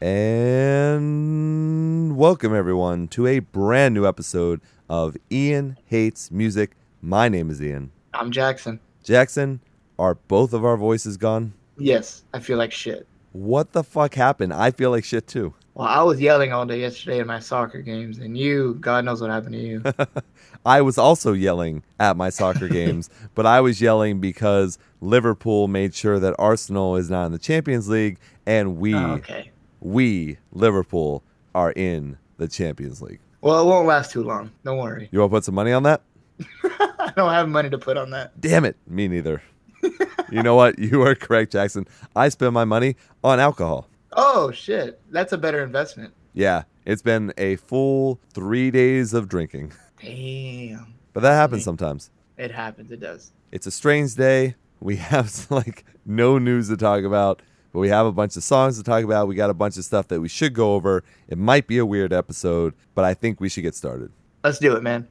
And welcome everyone to a brand new episode of Ian Hates Music. My name is Ian. I'm Jackson. Jackson, are both of our voices gone? Yes, I feel like shit. What the fuck happened? I feel like shit too. Well, I was yelling all day yesterday in my soccer games, and you, God knows what happened to you. I was also yelling at my soccer games, but I was yelling because Liverpool made sure that Arsenal is not in the Champions League and we Oh, okay. We Liverpool are in the Champions League. Well, it won't last too long. Don't worry. You want to put some money on that? I don't have money to put on that. Damn it, me neither. you know what? You are correct, Jackson. I spend my money on alcohol. Oh shit, that's a better investment. Yeah, it's been a full three days of drinking, Damn, but that happens sometimes. it happens. It does. It's a strange day. We have like no news to talk about, but we have a bunch of songs to talk about. We got a bunch of stuff that we should go over. It might be a weird episode, but I think we should get started. Let's do it, man.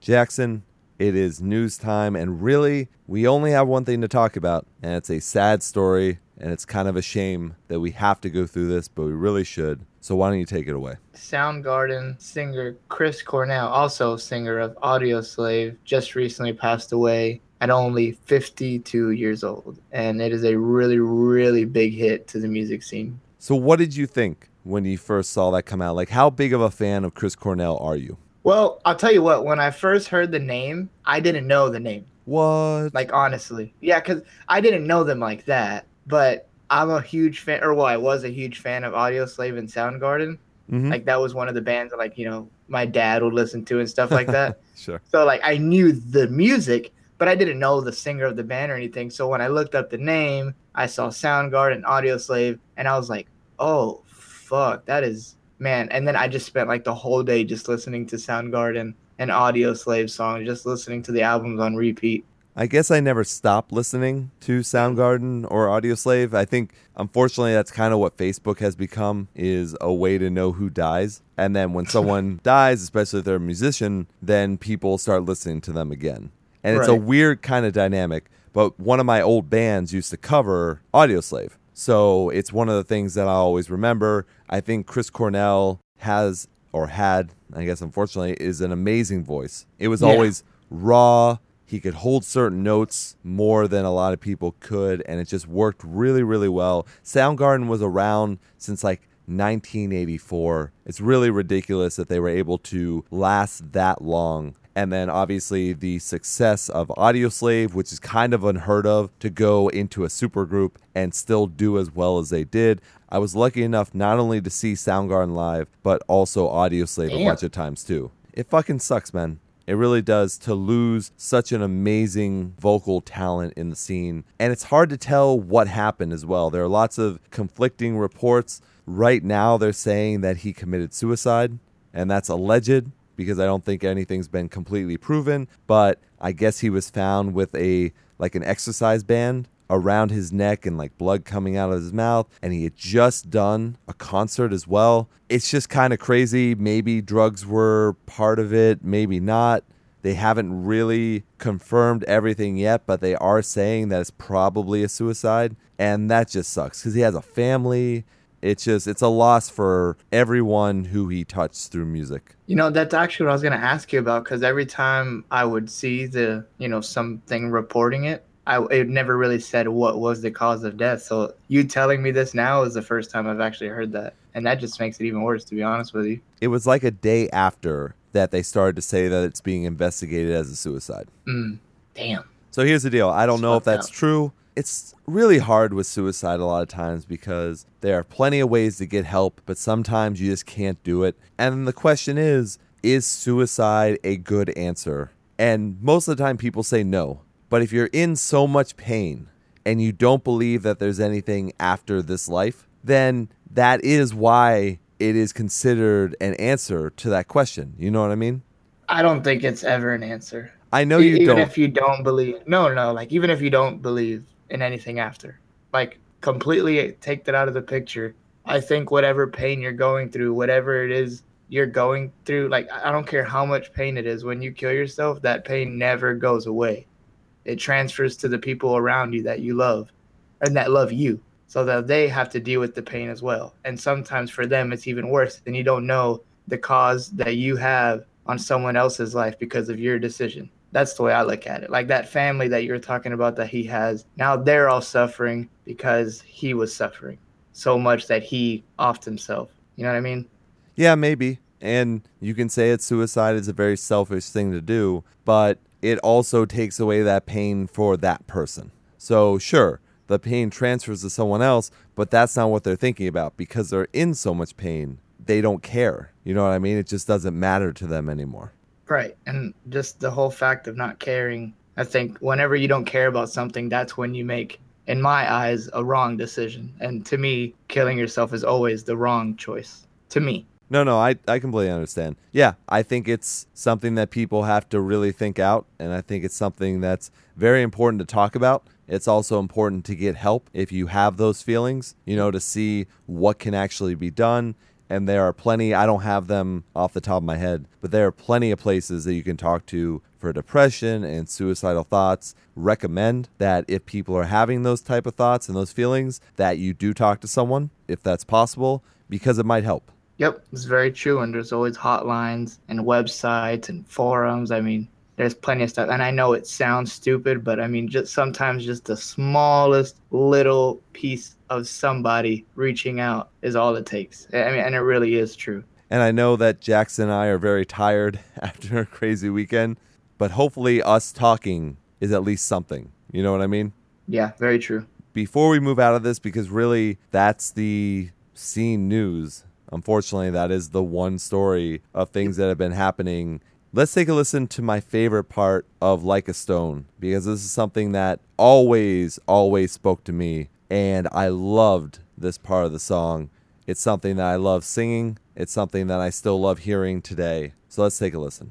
Jackson, it is news time, and really, we only have one thing to talk about, and it's a sad story, and it's kind of a shame that we have to go through this, but we really should. So, why don't you take it away? Soundgarden singer Chris Cornell, also singer of Audioslave, just recently passed away at only 52 years old, and it is a really, really big hit to the music scene. So, what did you think when you first saw that come out? Like, how big of a fan of Chris Cornell are you? Well, I'll tell you what, when I first heard the name, I didn't know the name. What? Like, honestly. Yeah, because I didn't know them like that. But I'm a huge fan, or well, I was a huge fan of Audioslave and Soundgarden. Mhm. Like, that was one of the bands that, like, you know, my dad would listen to and stuff like that. Sure. so, like, I knew the music, but I didn't know the singer of the band or anything. So, when I looked up the name, I saw Soundgarden, Audioslave, and I was like, oh, fuck, that is man and then i just spent like the whole day just listening to soundgarden and audioslave songs just listening to the albums on repeat I guess I never stopped listening to Soundgarden or Audioslave. I think unfortunately that's kind of what Facebook has become is a way to know who dies. And then when someone dies, especially if they're a musician, then people start listening to them again. And it's a weird kind of dynamic, but one of my old bands used to cover Audioslave. So it's one of the things that I always remember. I think Chris Cornell has or had, I guess unfortunately, is an amazing voice. It was Yeah. always raw. He could hold certain notes more than a lot of people could, and it just worked really, really well. Soundgarden was around since like 1984. It's really ridiculous that they were able to last that long. And then obviously the success of Audioslave, which is kind of unheard of to go into a supergroup and still do as well as they did. I was lucky enough not only to see Soundgarden live, but also Audioslave a Damn. bunch of times too. It fucking sucks, man. It really does to lose such an amazing vocal talent in the scene. And it's hard to tell what happened as well. There are lots of conflicting reports. Right now, they're saying that he committed suicide, and that's alleged because I don't think anything's been completely proven. But I guess he was found with a like an exercise band around his neck and like blood coming out of his mouth and he had just done a concert as well. It's just kind of crazy. Maybe drugs were part of it, maybe not. They haven't really confirmed everything yet, but they are saying that it's probably a suicide and that just sucks cuz he has a family. It's just it's a loss for everyone who he touched through music. you know that's actually what i was going to ask you about because every time i would see the you know something reporting it I, it never really said what was the cause of death so you telling me this now is the first time i've actually heard that and that just makes it even worse to be honest with you It was like a day after that they started to say that it's being investigated as a suicide. mm, damn So here's the deal. I don't It's know if that's true. It's really hard with suicide a lot of times because there are plenty of ways to get help, but sometimes you just can't do it. And the question is is suicide a good answer? And most of the time people say no. But if you're in so much pain and you don't believe that there's anything after this life, then that is why it is considered an answer to that question. You know what I mean? i don't think it's ever an answer I know you even don't. Even if you don't believe no no like even if you don't believe in anything after like completely take that out of the picture i think whatever pain you're going through whatever it is you're going through, like, I don't care how much pain it is, when you kill yourself, that pain never goes away. It transfers to the people around you that you love and that love you so that they have to deal with the pain as well. And sometimes for them, it's even worse. And you don't know the cause that you have on someone else's life because of your decision. That's the way I look at it. Like that family that you're talking about that he has, now they're all suffering because he was suffering so much that he offed himself. You know what I mean? Yeah, maybe. And you can say that suicide is a very selfish thing to do, but it also takes away that pain for that person. So, sure, the pain transfers to someone else, but that's not what they're thinking about because they're in so much pain. They don't care. You know what I mean? It just doesn't matter to them anymore. Right. And just the whole fact of not caring, I think whenever you don't care about something, that's when you make, in my eyes, a wrong decision. And to me, killing yourself is always the wrong choice. To me. No, no, I, I completely understand. Yeah, I think it's something that people have to really think out. And I think it's something that's very important to talk about. It's also important to get help if you have those feelings, you know, to see what can actually be done. And there are plenty, I don't have them off the top of my head, but there are plenty of places that you can talk to for depression and suicidal thoughts. Recommend that if people are having those type of thoughts and those feelings, that you do talk to someone if that's possible, because it might help. Yep, it's very true. And there's always hotlines and websites and forums. I mean, there's plenty of stuff. And I know it sounds stupid, but I mean, just sometimes just the smallest little piece of somebody reaching out is all it takes. I mean, and it really is true. And I know that Jackson and I are very tired after a crazy weekend, but hopefully, us talking is at least something. You know what I mean? Yeah, very true. Before we move out of this, because really that's the scene news. Unfortunately, that is the one story of things that have been happening Let's take a listen to my favorite part of Like a Stone because this is something that always, always spoke to me. And I loved this part of the song. It's something that I love singing, it's something that I still love hearing today. So let's take a listen.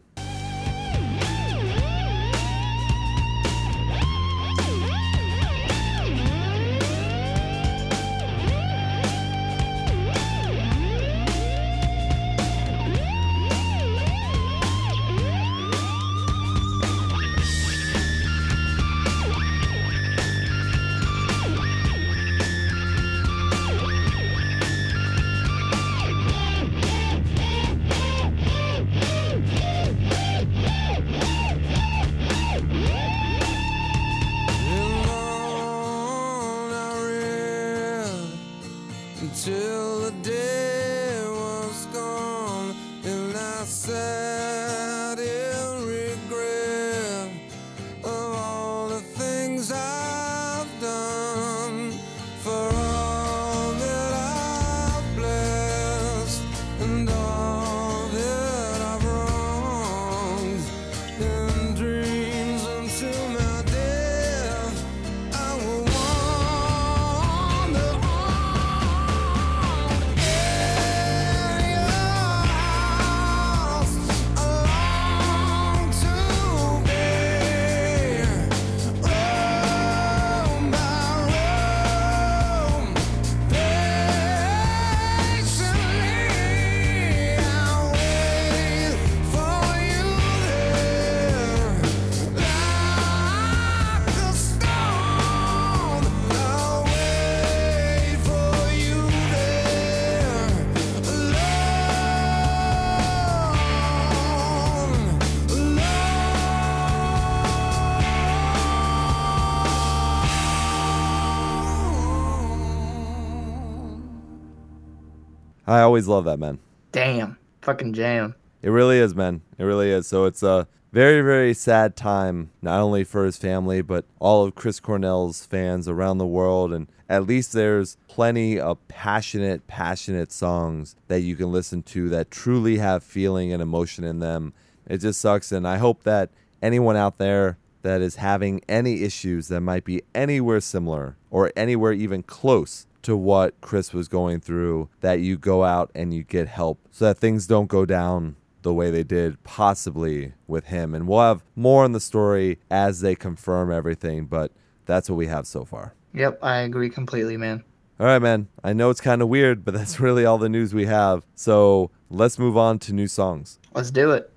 I always love that, man. Damn. Fucking jam. It really is, man. It really is. So it's a very, very sad time, not only for his family, but all of Chris Cornell's fans around the world. And at least there's plenty of passionate, passionate songs that you can listen to that truly have feeling and emotion in them. It just sucks. And I hope that anyone out there that is having any issues that might be anywhere similar or anywhere even close to what Chris was going through that you go out and you get help so that things don't go down the way they did possibly with him. And we'll have more on the story as they confirm everything, but that's what we have so far. Yep, I agree completely, man. All right, man. I know it's kind of weird, but that's really all the news we have. So let's move on to new songs. Let's do it.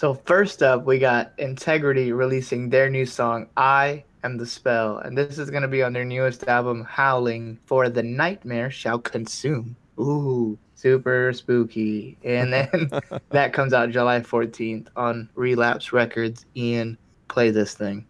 So first up, we got Integrity releasing their new song "I Am the Spell," and this is gonna be on their newest album, "Howling." For the nightmare shall consume. Ooh, super spooky. And then that comes out July 14th on Relapse Records. Ian, play this thing.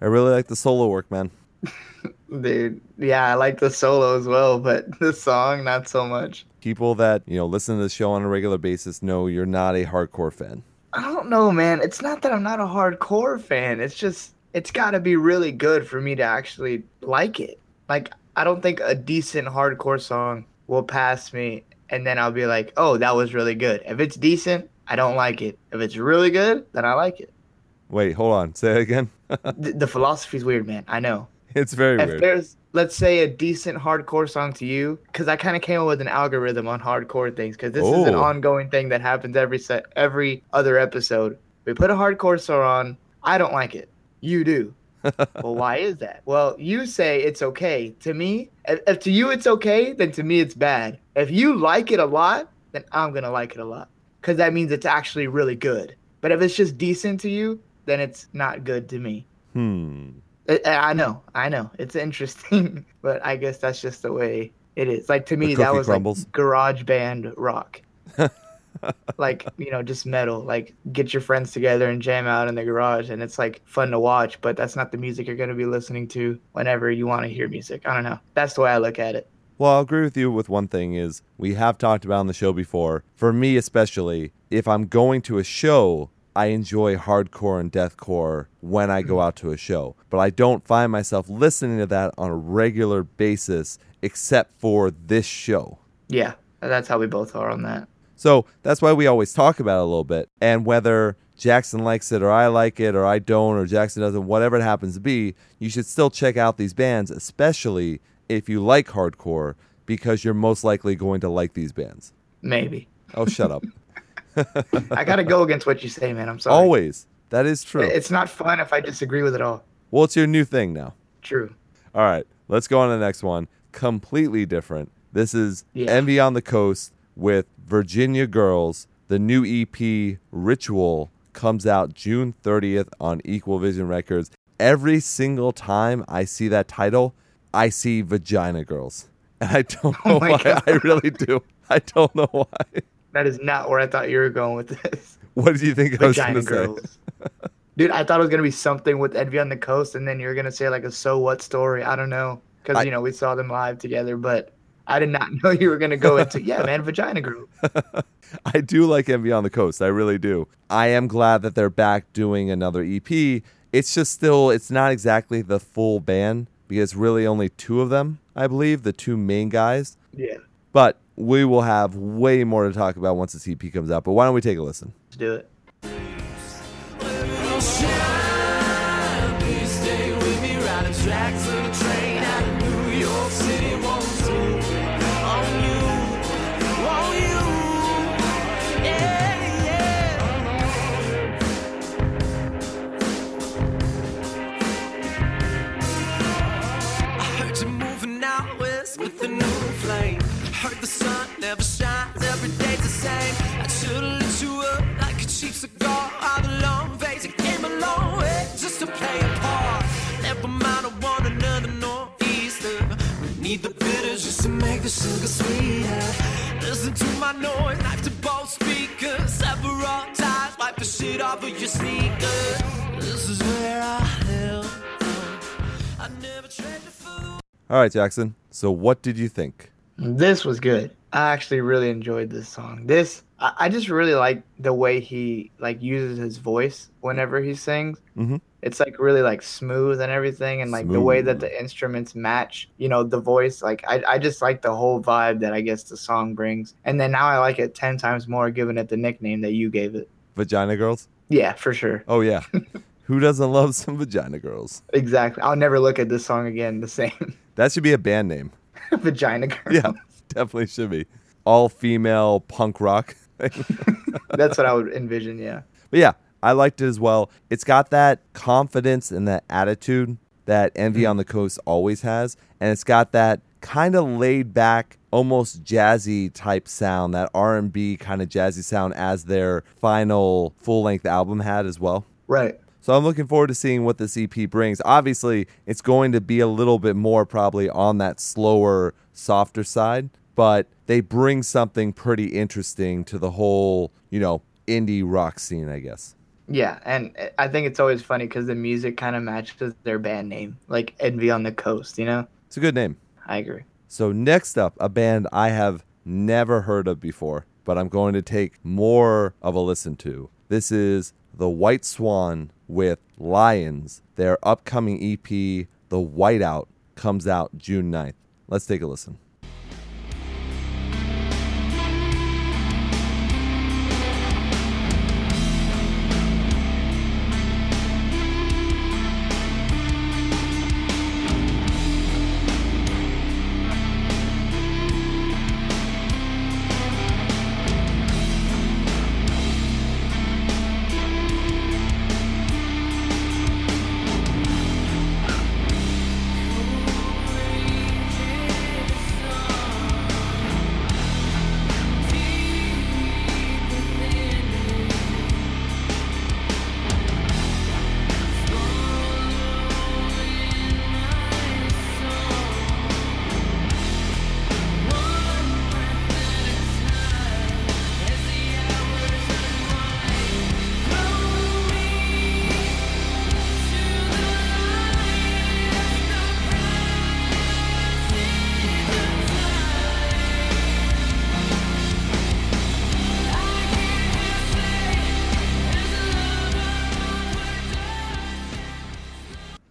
I really like the solo work, man. Dude, yeah, I like the solo as well, but the song, not so much. People that, you know, listen to the show on a regular basis know you're not a hardcore fan. I don't know, man. It's not that I'm not a hardcore fan. It's just, it's got to be really good for me to actually like it. Like, I don't think a decent hardcore song will pass me, and then I'll be like, oh, that was really good. If it's decent, I don't like it. If it's really good, then I like it. Wait, hold on. Say it again. the, the philosophy's weird, man. I know. It's very weird. if weird. there's let's say a decent hardcore song to you because i kind of came up with an algorithm on hardcore things because this is an Oh. ongoing thing that happens every set every other episode we put a hardcore song on i don't like it you do well why is that well you say it's okay to me if, if to you it's okay then to me it's bad if you like it a lot then i'm gonna like it a lot because that means it's actually really good but if it's just decent to you then it's not good to me Hmm. I, I know, I know. It's interesting, but I guess that's just the way it is. Like to me, that was crumbles. like garage band rock. like you know, just metal. Like get your friends together and jam out in the garage, and it's like fun to watch. But that's not the music you're gonna be listening to whenever you want to hear music. I don't know. That's the way I look at it. Well, I'll agree with you with one thing is we have talked about on the show before. For me especially, if I'm going to a show, I enjoy hardcore and deathcore when I go out to a show. But I don't find myself listening to that on a regular basis except for this show. Yeah, that's how we both are on that. So that's why we always talk about it a little bit. And whether Jackson likes it or I like it or I don't or Jackson doesn't, whatever it happens to be, you should still check out these bands, especially if you like hardcore, because you're most likely going to like these bands. Maybe. Oh, shut up. I gotta go against what you say, man. I'm sorry. Always. That is true. It's not fun if I disagree with it all. Well, it's your new thing now. True. All right, let's go on to the next one. Completely different. This is Yeah. Envy on the Coast with Virginia Girls. The new EP Ritual comes out June 30th on Equal Vision Records. Every single time I see that title, I see Vagina Girls. And I don't oh know Oh why. God. I really do. I don't know why. That is not where I thought you were going with this. What did you think I was going Vagina to say? girls. Dude, I thought it was gonna be something with Envy on the Coast, and then you're gonna say like a so what story. I don't know, because you know we saw them live together, but I did not know you were gonna go into yeah, man, Vagina Group. I do like Envy on the Coast. I really do. I am glad that they're back doing another EP. It's just still, it's not exactly the full band because really only two of them, I believe, the two main guys. Yeah, But we will have way more to talk about once this EP comes out. But why don't we take a listen? let's do it. Please Heard the sun never shines, every day's the same. I should've lit you up like a cheap cigar. All the long days, it came a long way just to play a part. Never mind, I want another northeaster. Need the bitters just to make the sugar sweeter. Listen to my noise, knife to both speakers. Several times, wipe the shit off of your sneakers. This is where I live. I never All right, Jackson. So what did you think? This was good. I actually really enjoyed this song. This I, I just really like the way he like uses his voice whenever he sings. Mm-hmm. It's like really like smooth and everything, and like the way that the instruments match. You know, the voice. Like I I just like the whole vibe that I guess the song brings. And then now I like it ten times more, given it the nickname that you gave it. Vagina Girls? Yeah, for sure. Oh yeah. Who doesn't love some Vagina Girls? Exactly. I'll never look at this song again the same. That should be a band name. Vagina girl. Yeah, definitely should be. All female punk rock. That's what I would envision. Yeah. But yeah, I liked it as well. It's got that confidence and that attitude that Envy mm-hmm. on the Coast always has, and it's got that kind of laid back, almost jazzy type sound, that R&B kind of jazzy sound as their final full-length album had as well. Right. So I'm looking forward to seeing what this EP brings. Obviously, it's going to be a little bit more probably on that slower, softer side, but they bring something pretty interesting to the whole, you know, indie rock scene, I guess. Yeah, and I think it's always funny because the music kind of matches their band name, like Envy on the Coast. You know. It's a good name. I agree. So next up, a band I have never heard of before, but I'm going to take more of a listen to. This is The White Swan with Lions. Their upcoming EP, The Whiteout, comes out June 9th. Let's take a listen.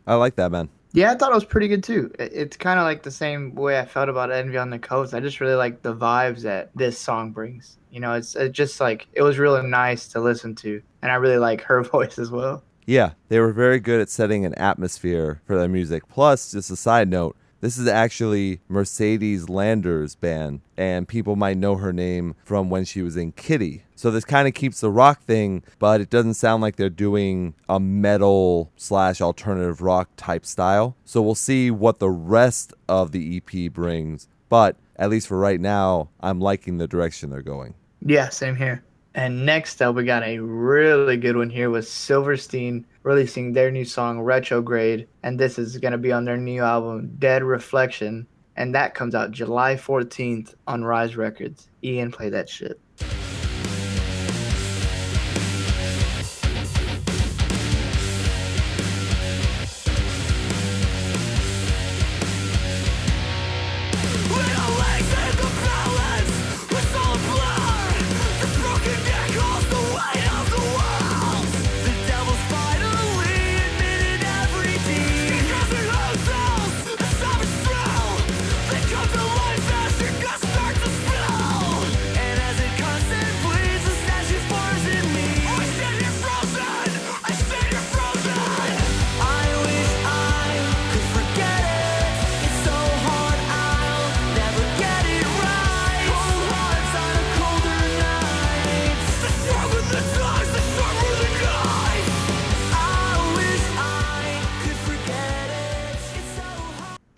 I like that, man. Yeah, I thought it was pretty good too. It- It's kind of like the same way I felt about Envy on the Coast. I just really like the vibes that this song brings. You know, it's, it's just like it was really nice to listen to, and I really like her voice as well. Yeah, they were very good at setting an atmosphere for their music. Plus, just a side note, this is actually Mercedes Lander's band, and people might know her name from when she was in Kittie. So this kind of keeps the rock thing, but it doesn't sound like they're doing a metal slash alternative rock type style. So we'll see what the rest of the EP brings. But at least for right now, I'm liking the direction they're going. Yeah, same here. And next up, we got a really good one here with Silverstein releasing their new song Retrograde, and this is going to be on their new album Dead Reflection, and that comes out July 14th on Rise Records. Ian, play that shit.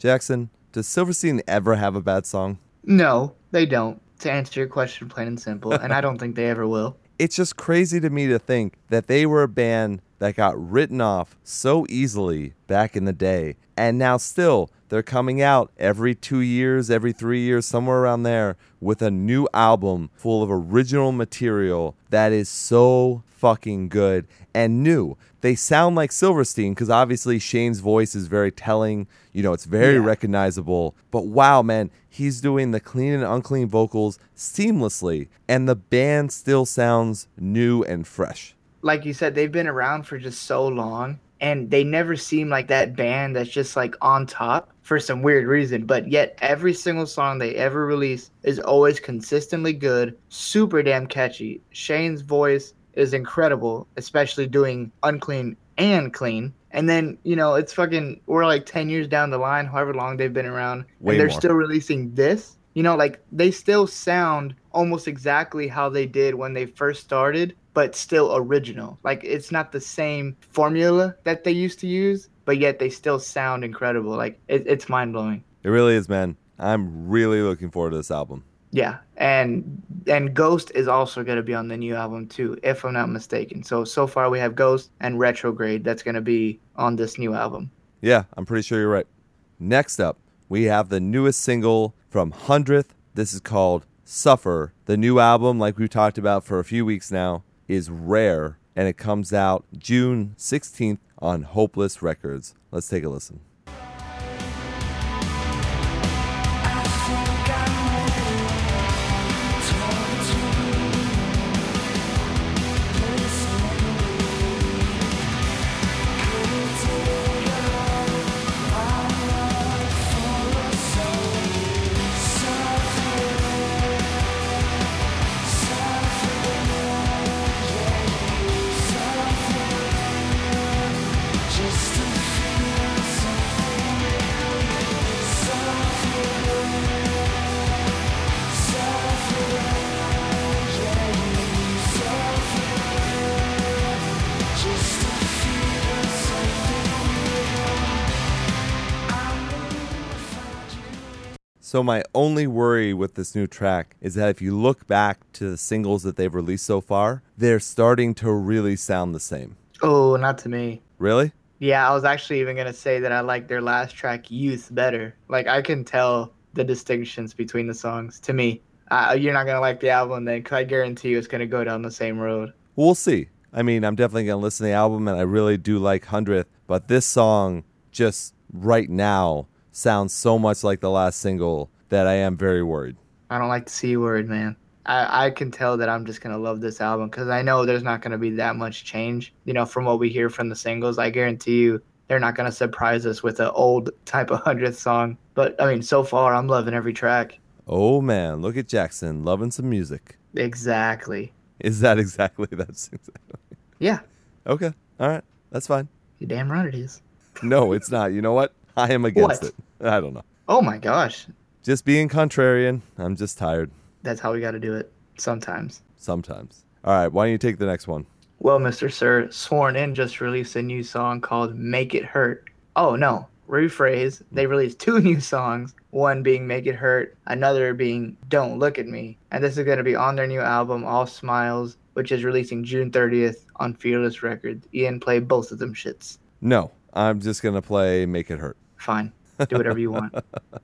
Jackson, does Silverstein ever have a bad song? No, they don't. To answer your question, plain and simple, and I don't think they ever will. it's just crazy to me to think that they were a band that got written off so easily back in the day. And now, still, they're coming out every two years, every three years, somewhere around there, with a new album full of original material that is so fucking good and new. They sound like Silverstein because obviously Shane's voice is very telling. You know, it's very Yeah. recognizable. But wow, man, he's doing the clean and unclean vocals seamlessly, and the band still sounds new and fresh. Like you said, they've been around for just so long and they never seem like that band that's just like on top for some weird reason. But yet every single song they ever release is always consistently good, super damn catchy. Shane's voice is incredible, especially doing unclean and clean. And then, you know, it's fucking we're like ten years down the line, however long they've been around, Way and they're more. still releasing this. You know, like they still sound almost exactly how they did when they first started, but still original. Like it's not the same formula that they used to use, but yet they still sound incredible. Like it, it's mind blowing. It really is, man. I'm really looking forward to this album. Yeah, and and Ghost is also going to be on the new album too, if I'm not mistaken. So so far we have Ghost and Retrograde that's going to be on this new album. Yeah, I'm pretty sure you're right. Next up, we have the newest single from Hundredth. This is called Suffer. The new album, like we've talked about for a few weeks now, is Rare, and it comes out June 16th on Hopeless Records. Let's take a listen. So my only worry with this new track is that if you look back to the singles that they've released so far, they're starting to really sound the same. Oh, not to me. Really? Yeah, I was actually even gonna say that I like their last track, "Youth," better. Like I can tell the distinctions between the songs. To me, uh, you're not gonna like the album then, 'cause I guarantee you it's gonna go down the same road. We'll see. I mean, I'm definitely going to listen to the album and I really do like Hundredth, but this song just right now sounds so much like the last single that I am very worried. I don't like the c word, man. I, I can tell that I'm just gonna love this album because I know there's not gonna be that much change. You know, from what we hear from the singles, I guarantee you they're not gonna surprise us with an old type of hundredth song. But I mean, so far I'm loving every track. Oh man, look at Jackson loving some music. Exactly. Is that exactly that's exactly Yeah, Okay. All right. That's fine. you damn right it is. No, it's not. You know what? I am against What? it. I don't know. Oh my gosh, Just being contrarian. I'm just tired that's how we got to do it sometimes. sometimes. All right. Why don't you take the next one? Well, Mr. Sir, Sworn In just released a new song called Make It Hurt. Oh, no, rephrase. They released two new songs, one being Make It Hurt, another being Don't Look at Me. And this is going to be on their new album, All Smiles, which is releasing June 30th on Fearless Records. Ian, play both of them shits. No, I'm just going to play Make It Hurt. Fine. Do whatever you want.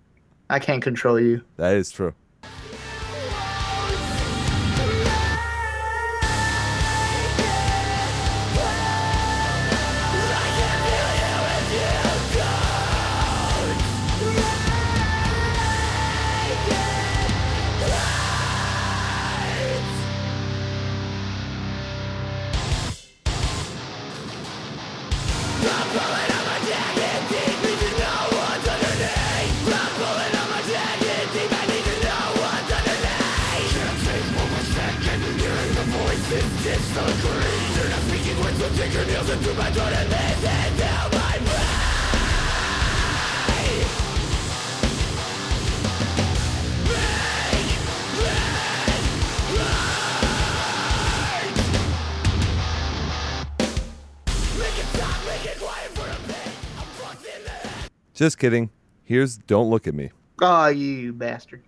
I can't control you. That is true. Just kidding. Here's Don't Look at Me. Oh, you bastard.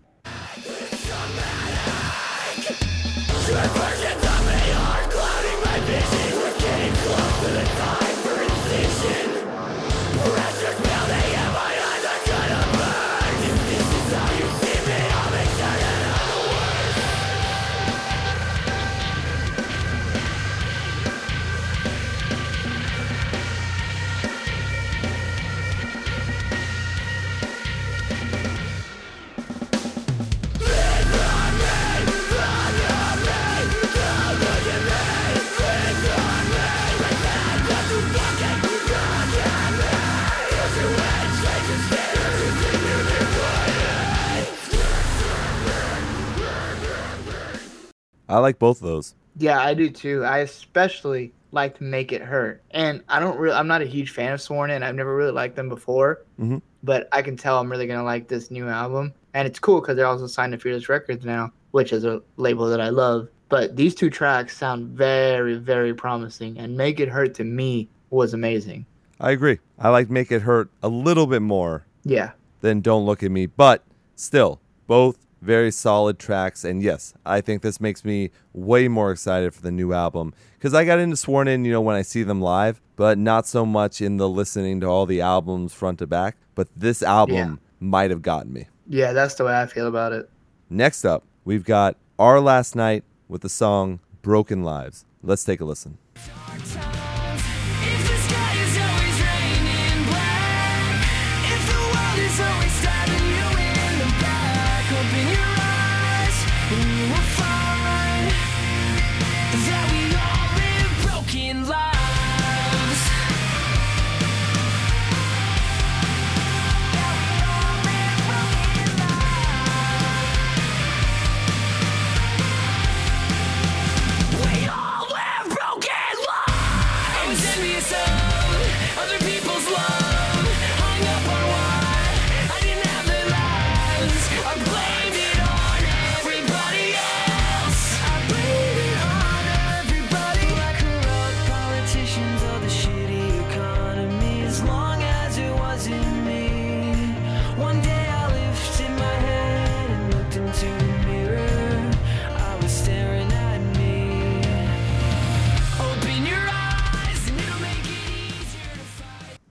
I like both of those. Yeah, I do too. I especially like Make It Hurt. And I don't really I'm not a huge fan of Sworn In. I've never really liked them before. Mhm. But I can tell I'm really going to like this new album. And it's cool cuz they're also signed to Fearless Records now, which is a label that I love. But these two tracks sound very very promising and Make It Hurt to me was amazing. I agree. I like Make It Hurt a little bit more Yeah. than Don't Look at Me, but still, both very solid tracks. And yes, I think this makes me way more excited for the new album because I got into Sworn In, you know, when I see them live, but not so much in the listening to all the albums front to back. But this album Yeah. might have gotten me. Yeah, that's the way I feel about it. Next up, we've got Our Last Night with the song Broken Lives. Let's take a listen.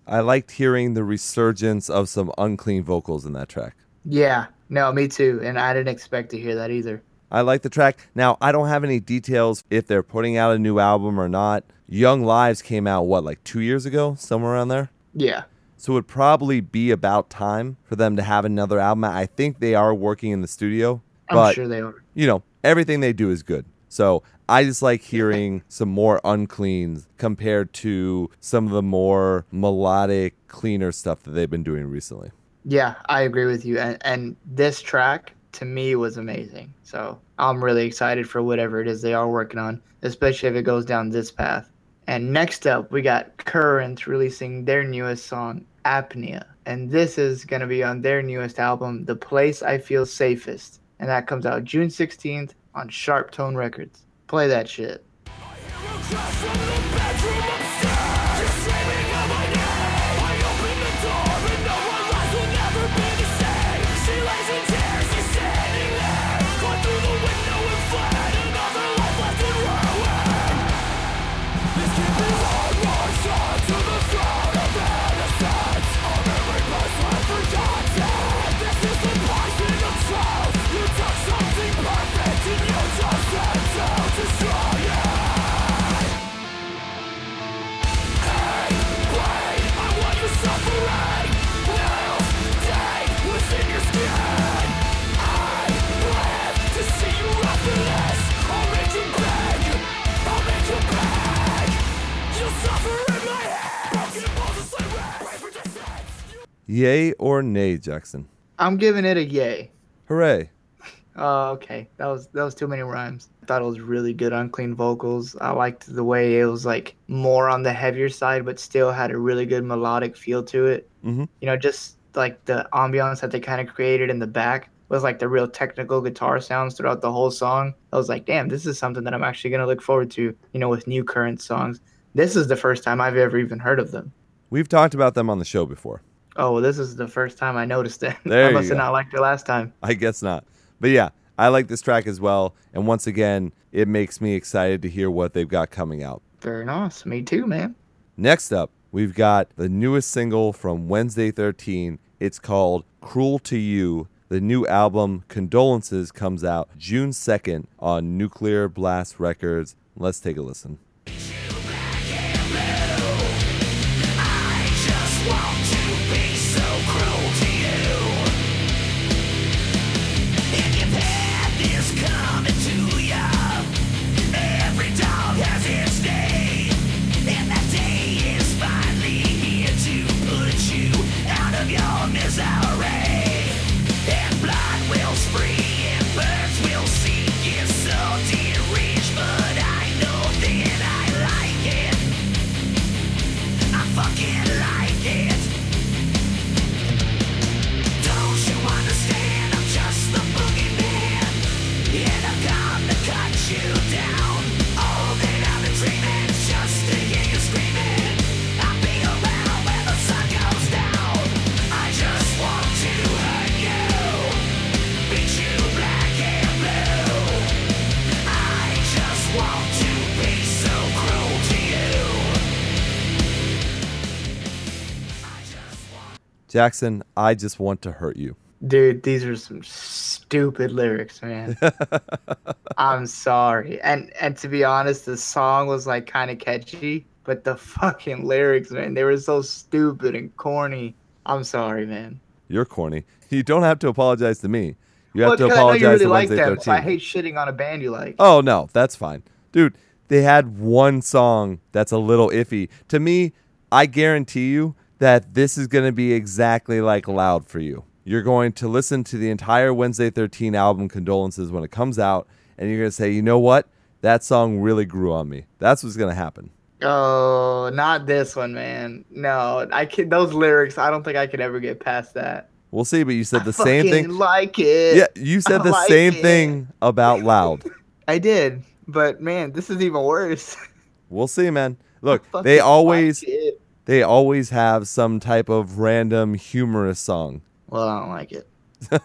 I liked hearing the resurgence of some unclean vocals in that track. Yeah. No, me too. And I didn't expect to hear that either. I like the track. Now, I don't have any details if they're putting out a new album or not. Young Lives came out, what, like two years ago? Somewhere around there? Yeah. So it would probably be about time for them to have another album. I think they are working in the studio, I'm but sure they are. you know, everything they do is good. So I just like hearing some more uncleans compared to some of the more melodic, cleaner stuff that they've been doing recently. Yeah, I agree with you. And, and this track to me was amazing. So I'm really excited for whatever it is they are working on, especially if it goes down this path. And next up, we got Current releasing their newest song, Apnea. And this is going to be on their newest album, The Place I Feel Safest. And that comes out June 16th on Sharp Tone Records. Play that shit. Yay or nay, Jackson? I'm giving it a yay. Hooray. Oh, okay. That was that was too many rhymes. I thought it was really good on clean vocals. I liked the way it was like more on the heavier side, but still had a really good melodic feel to it. Mhm. You know, just like the ambiance that they kind of created in the back was like the real technical guitar sounds throughout the whole song. I was like, damn, this is something that I'm actually gonna look forward to. You know, with new current songs. This is the first time I've ever even heard of them. We've talked about them on the show before. Oh, well, this is the first time I noticed it. There I must have not liked it last time. I guess not. But yeah, I like this track as well. And once again, it makes me excited to hear what they've got coming out. Very nice. Me too, man. Next up, we've got the newest single from Wednesday 13. It's called Cruel to You. The new album, Condolences, comes out June 2nd on Nuclear Blast Records. Let's take a listen. Jackson, I just want to hurt you. Dude, these are some stupid lyrics, man. I'm sorry. And and to be honest, the song was like kind of catchy, but the fucking lyrics, man, they were so stupid and corny. I'm sorry, man. You're corny. You don't have to apologize to me. You have Well, to 'cause I know apologize you really to like Wednesday them. 13. I hate shitting on a band you like. Oh no, that's fine. Dude, they had one song that's a little iffy. To me, I guarantee you that this is going to be exactly like Loud for you. You're going to listen to the entire Wednesday 13 album Condolences when it comes out and you're going to say, "You know what? That song really grew on me." That's what's going to happen. Oh, not this one, man. No, I can. Those lyrics, I don't think I could ever get past that. We'll see, but you said the I same thing. Like it. Yeah, you said I the like same it. thing about Loud. I did, but man, this is even worse. We'll see, man. Look, they always like. They always have some type of random humorous song. Well, I don't like it.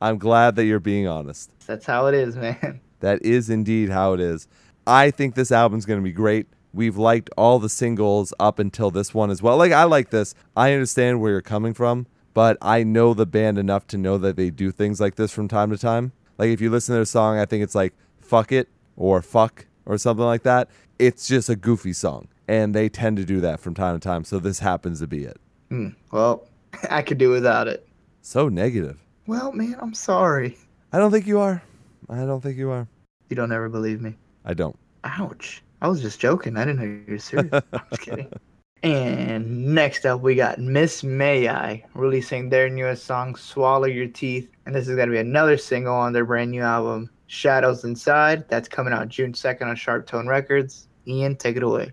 I'm glad that you're being honest. That's how it is, man. That is indeed how it is. I think this album's going to be great. We've liked all the singles up until this one as well. Like, I like this. I understand where you're coming from, but I know the band enough to know that they do things like this from time to time. Like, if you listen to their song, I think it's like Fuck It or Fuck or something like that. It's just a goofy song. And they tend to do that from time to time. So this happens to be it. Hmm, Well, I could do without it. So negative. Well, man, I'm sorry. I don't think you are. I don't think you are. You don't ever believe me. I don't. Ouch. I was just joking. I didn't know you were serious. I'm just kidding. And next up, we got Miss May I releasing their newest song, Swallow Your Teeth. And this is going to be another single on their brand new album, Shadows Inside. That's coming out June 2nd on Sharp Tone Records. Ian, take it away.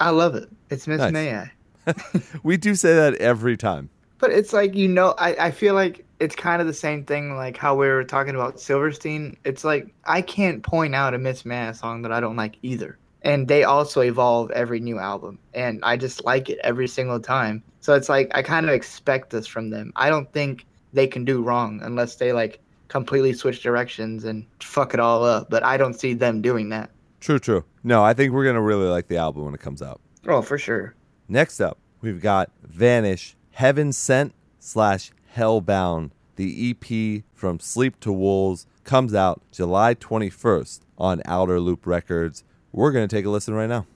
I love it. It's Miss Nice. May I. We do say that every time. But it's like you know, I, I feel like it's kind of the same thing like how we were talking about Silverstein. It's like I can't point out a Miss May I song that I don't like either. And they also evolve every new album. And I just like it every single time. So it's like I kind of expect this from them. I don't think they can do wrong unless they like completely switch directions and fuck it all up. But I don't see them doing that. True, true. No, I think we're going to really like the album when it comes out. Oh, for sure. Next up, we've got Vanish, Heaven Sent slash Hellbound. The EP from Sleep to Wolves comes out July 21st on Outer Loop Records. We're going to take a listen right now.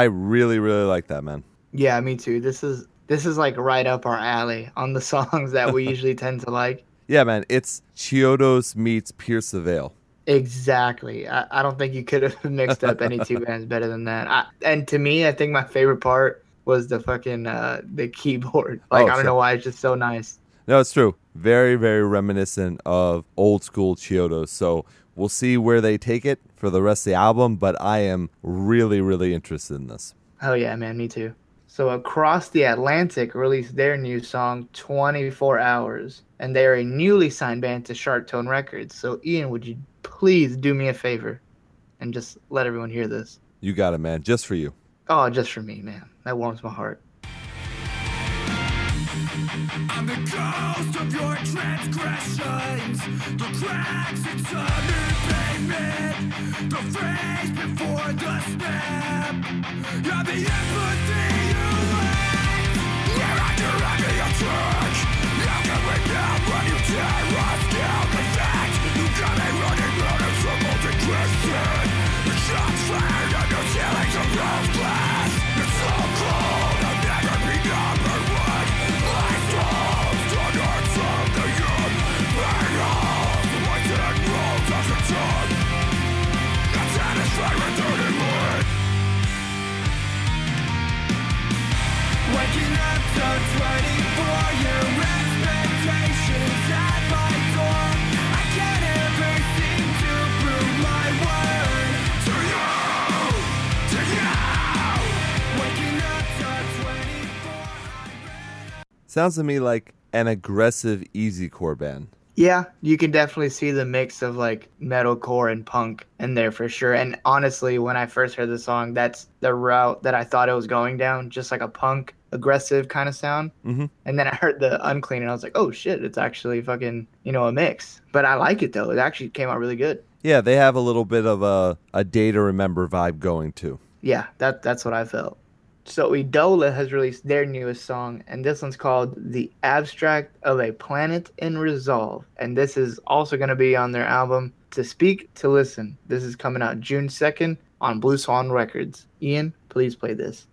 I really, really like that, man. Yeah, me too. This is this is like right up our alley on the songs that we usually tend to like. Yeah, man. It's Chiodos meets Pierce the Veil. Exactly. I, I don't think you could have mixed up any two bands better than that. I, and to me, I think my favorite part was the fucking uh, the keyboard. Like Oh, I don't sure. know why it's just so nice. No, it's true. Very, very reminiscent of old school Chiodos. So we'll see where they take it for the rest of the album, but I am really, really interested in this. Oh yeah, man, me too. So Across the Atlantic released their new song 24 Hours, and they are a newly signed band to Sharp Tone Records. So Ian, would you please do me a favor and just let everyone hear this? You got it, man. Just for you. Oh, just for me, man. That warms my heart. I'm the ghost of your transgressions, the cracks inside the pavement, the phrase before the snap. You're the empathy Sounds to me like an aggressive easycore band. Yeah, you can definitely see the mix of like metalcore and punk in there for sure. And honestly, when I first heard the song, that's the route that I thought it was going down, just like a punk, aggressive kind of sound. hmm And then I heard the unclean, and I was like, oh shit, it's actually fucking, you know, a mix. But I like it though. It actually came out really good. Yeah, they have a little bit of a, a day to remember vibe going too. Yeah, that that's what I felt. So Eidola has released their newest song, and this one's called "The Abstract of a Planet in Resolve," and this is also going to be on their album "To Speak to Listen." This is coming out June second on Blue Swan Records. Ian, please play this.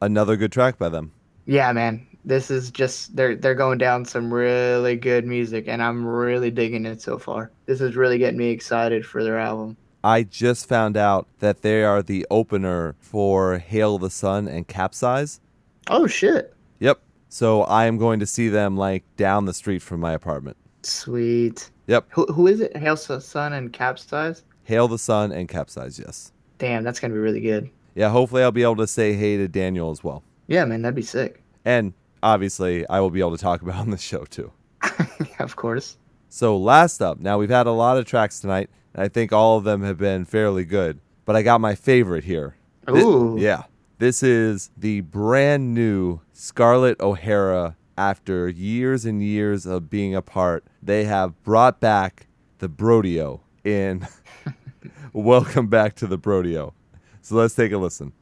Another good track by them. Yeah, man, this is just they're they're going down some really good music, and I'm really digging it so far. This is really getting me excited for their album. I just found out that they are the opener for Hail the Sun and Capsize. Oh shit, Yep. So I am going to see them like down the street from my apartment. sweet. Yep. Who who is it? Hail the Sun and Capsize. Hail the Sun and Capsize, yes. Damn, that's gonna be really good. Yeah, hopefully I'll be able to say hey to Daniel as well. Yeah, man, that'd be sick. And obviously, I will be able to talk about on the show too. of course. So, last up, now we've had a lot of tracks tonight, and I think all of them have been fairly good, but I got my favorite here. Ooh. yeah. This is the brand new Scarlett O'Hara. After years and years of being apart, they have brought back the Brodeo in Welcome Back to the Brodeo. So, let's take a listen.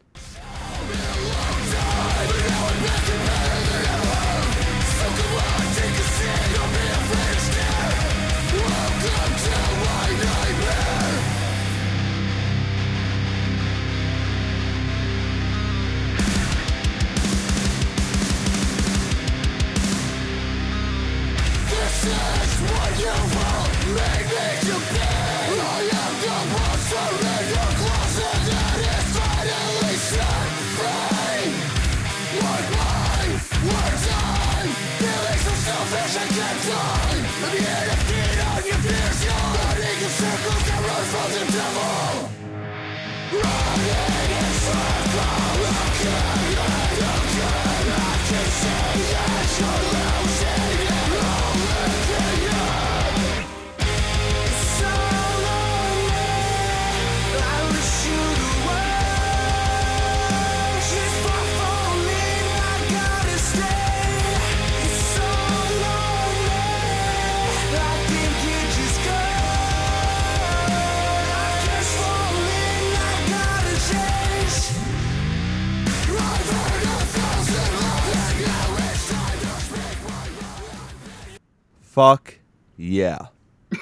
Fuck yeah.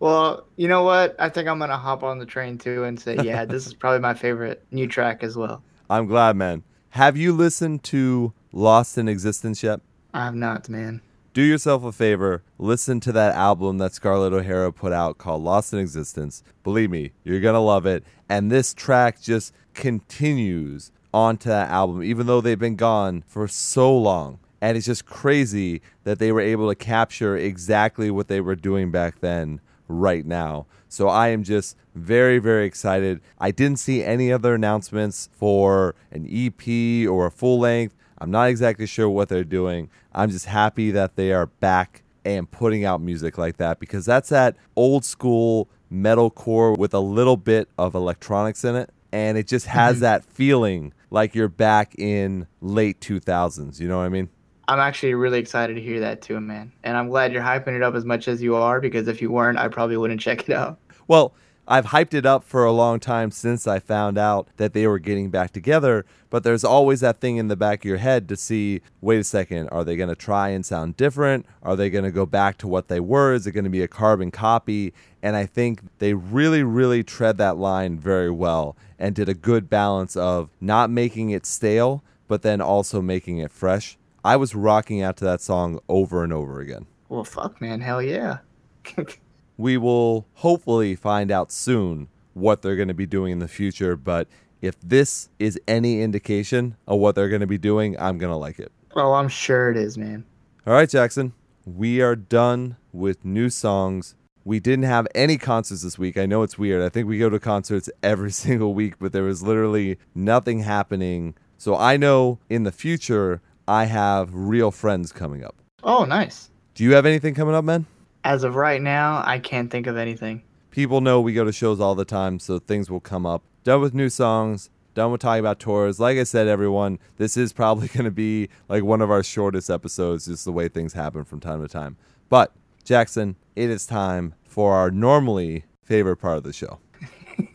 Well, you know what? I think I'm gonna hop on the train too and say, yeah, this is probably my favorite new track as well. I'm glad, man. Have you listened to Lost in Existence yet? I have not, man. do yourself a favor, listen to that album that Scarlett O'Hara put out called Lost in Existence. Believe me, you're going to love it. And this track just continues onto that album, even though they've been gone for so long. And it's just crazy that they were able to capture exactly what they were doing back then, right now. So I am just very, very excited. I didn't see any other announcements for an EP or a full length. I'm not exactly sure what they're doing. I'm just happy that they are back and putting out music like that because that's that old school metalcore with a little bit of electronics in it. And it just has mm-hmm. that feeling like you're back in late 2000s. You know what I mean? I'm actually really excited to hear that too, man. And I'm glad you're hyping it up as much as you are because if you weren't, I probably wouldn't check it out. Well, I've hyped it up for a long time since I found out that they were getting back together, but there's always that thing in the back of your head to see wait a second, are they going to try and sound different? Are they going to go back to what they were? Is it going to be a carbon copy? And I think they really, really tread that line very well and did a good balance of not making it stale, but then also making it fresh. I was rocking out to that song over and over again. Well, fuck, man. Hell yeah. we will hopefully find out soon what they're going to be doing in the future. But if this is any indication of what they're going to be doing, I'm going to like it. oh, I'm sure it is, man. All right, Jackson, we are done with new songs. We didn't have any concerts this week. I know it's weird. I think we go to concerts every single week, but there was literally nothing happening. So I know in the future, I have real friends coming up. Oh, nice. Do you have anything coming up, man? As of right now, I can't think of anything. people know we go to shows all the time, so things will come up. Done with new songs, done with talking about tours. Like I said, everyone, this is probably going to be like one of our shortest episodes, just the way things happen from time to time. But, Jackson, it is time for our normally favorite part of the show.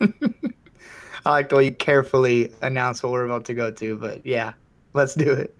I like the way you carefully announce what we're about to go to, but yeah, let's do it.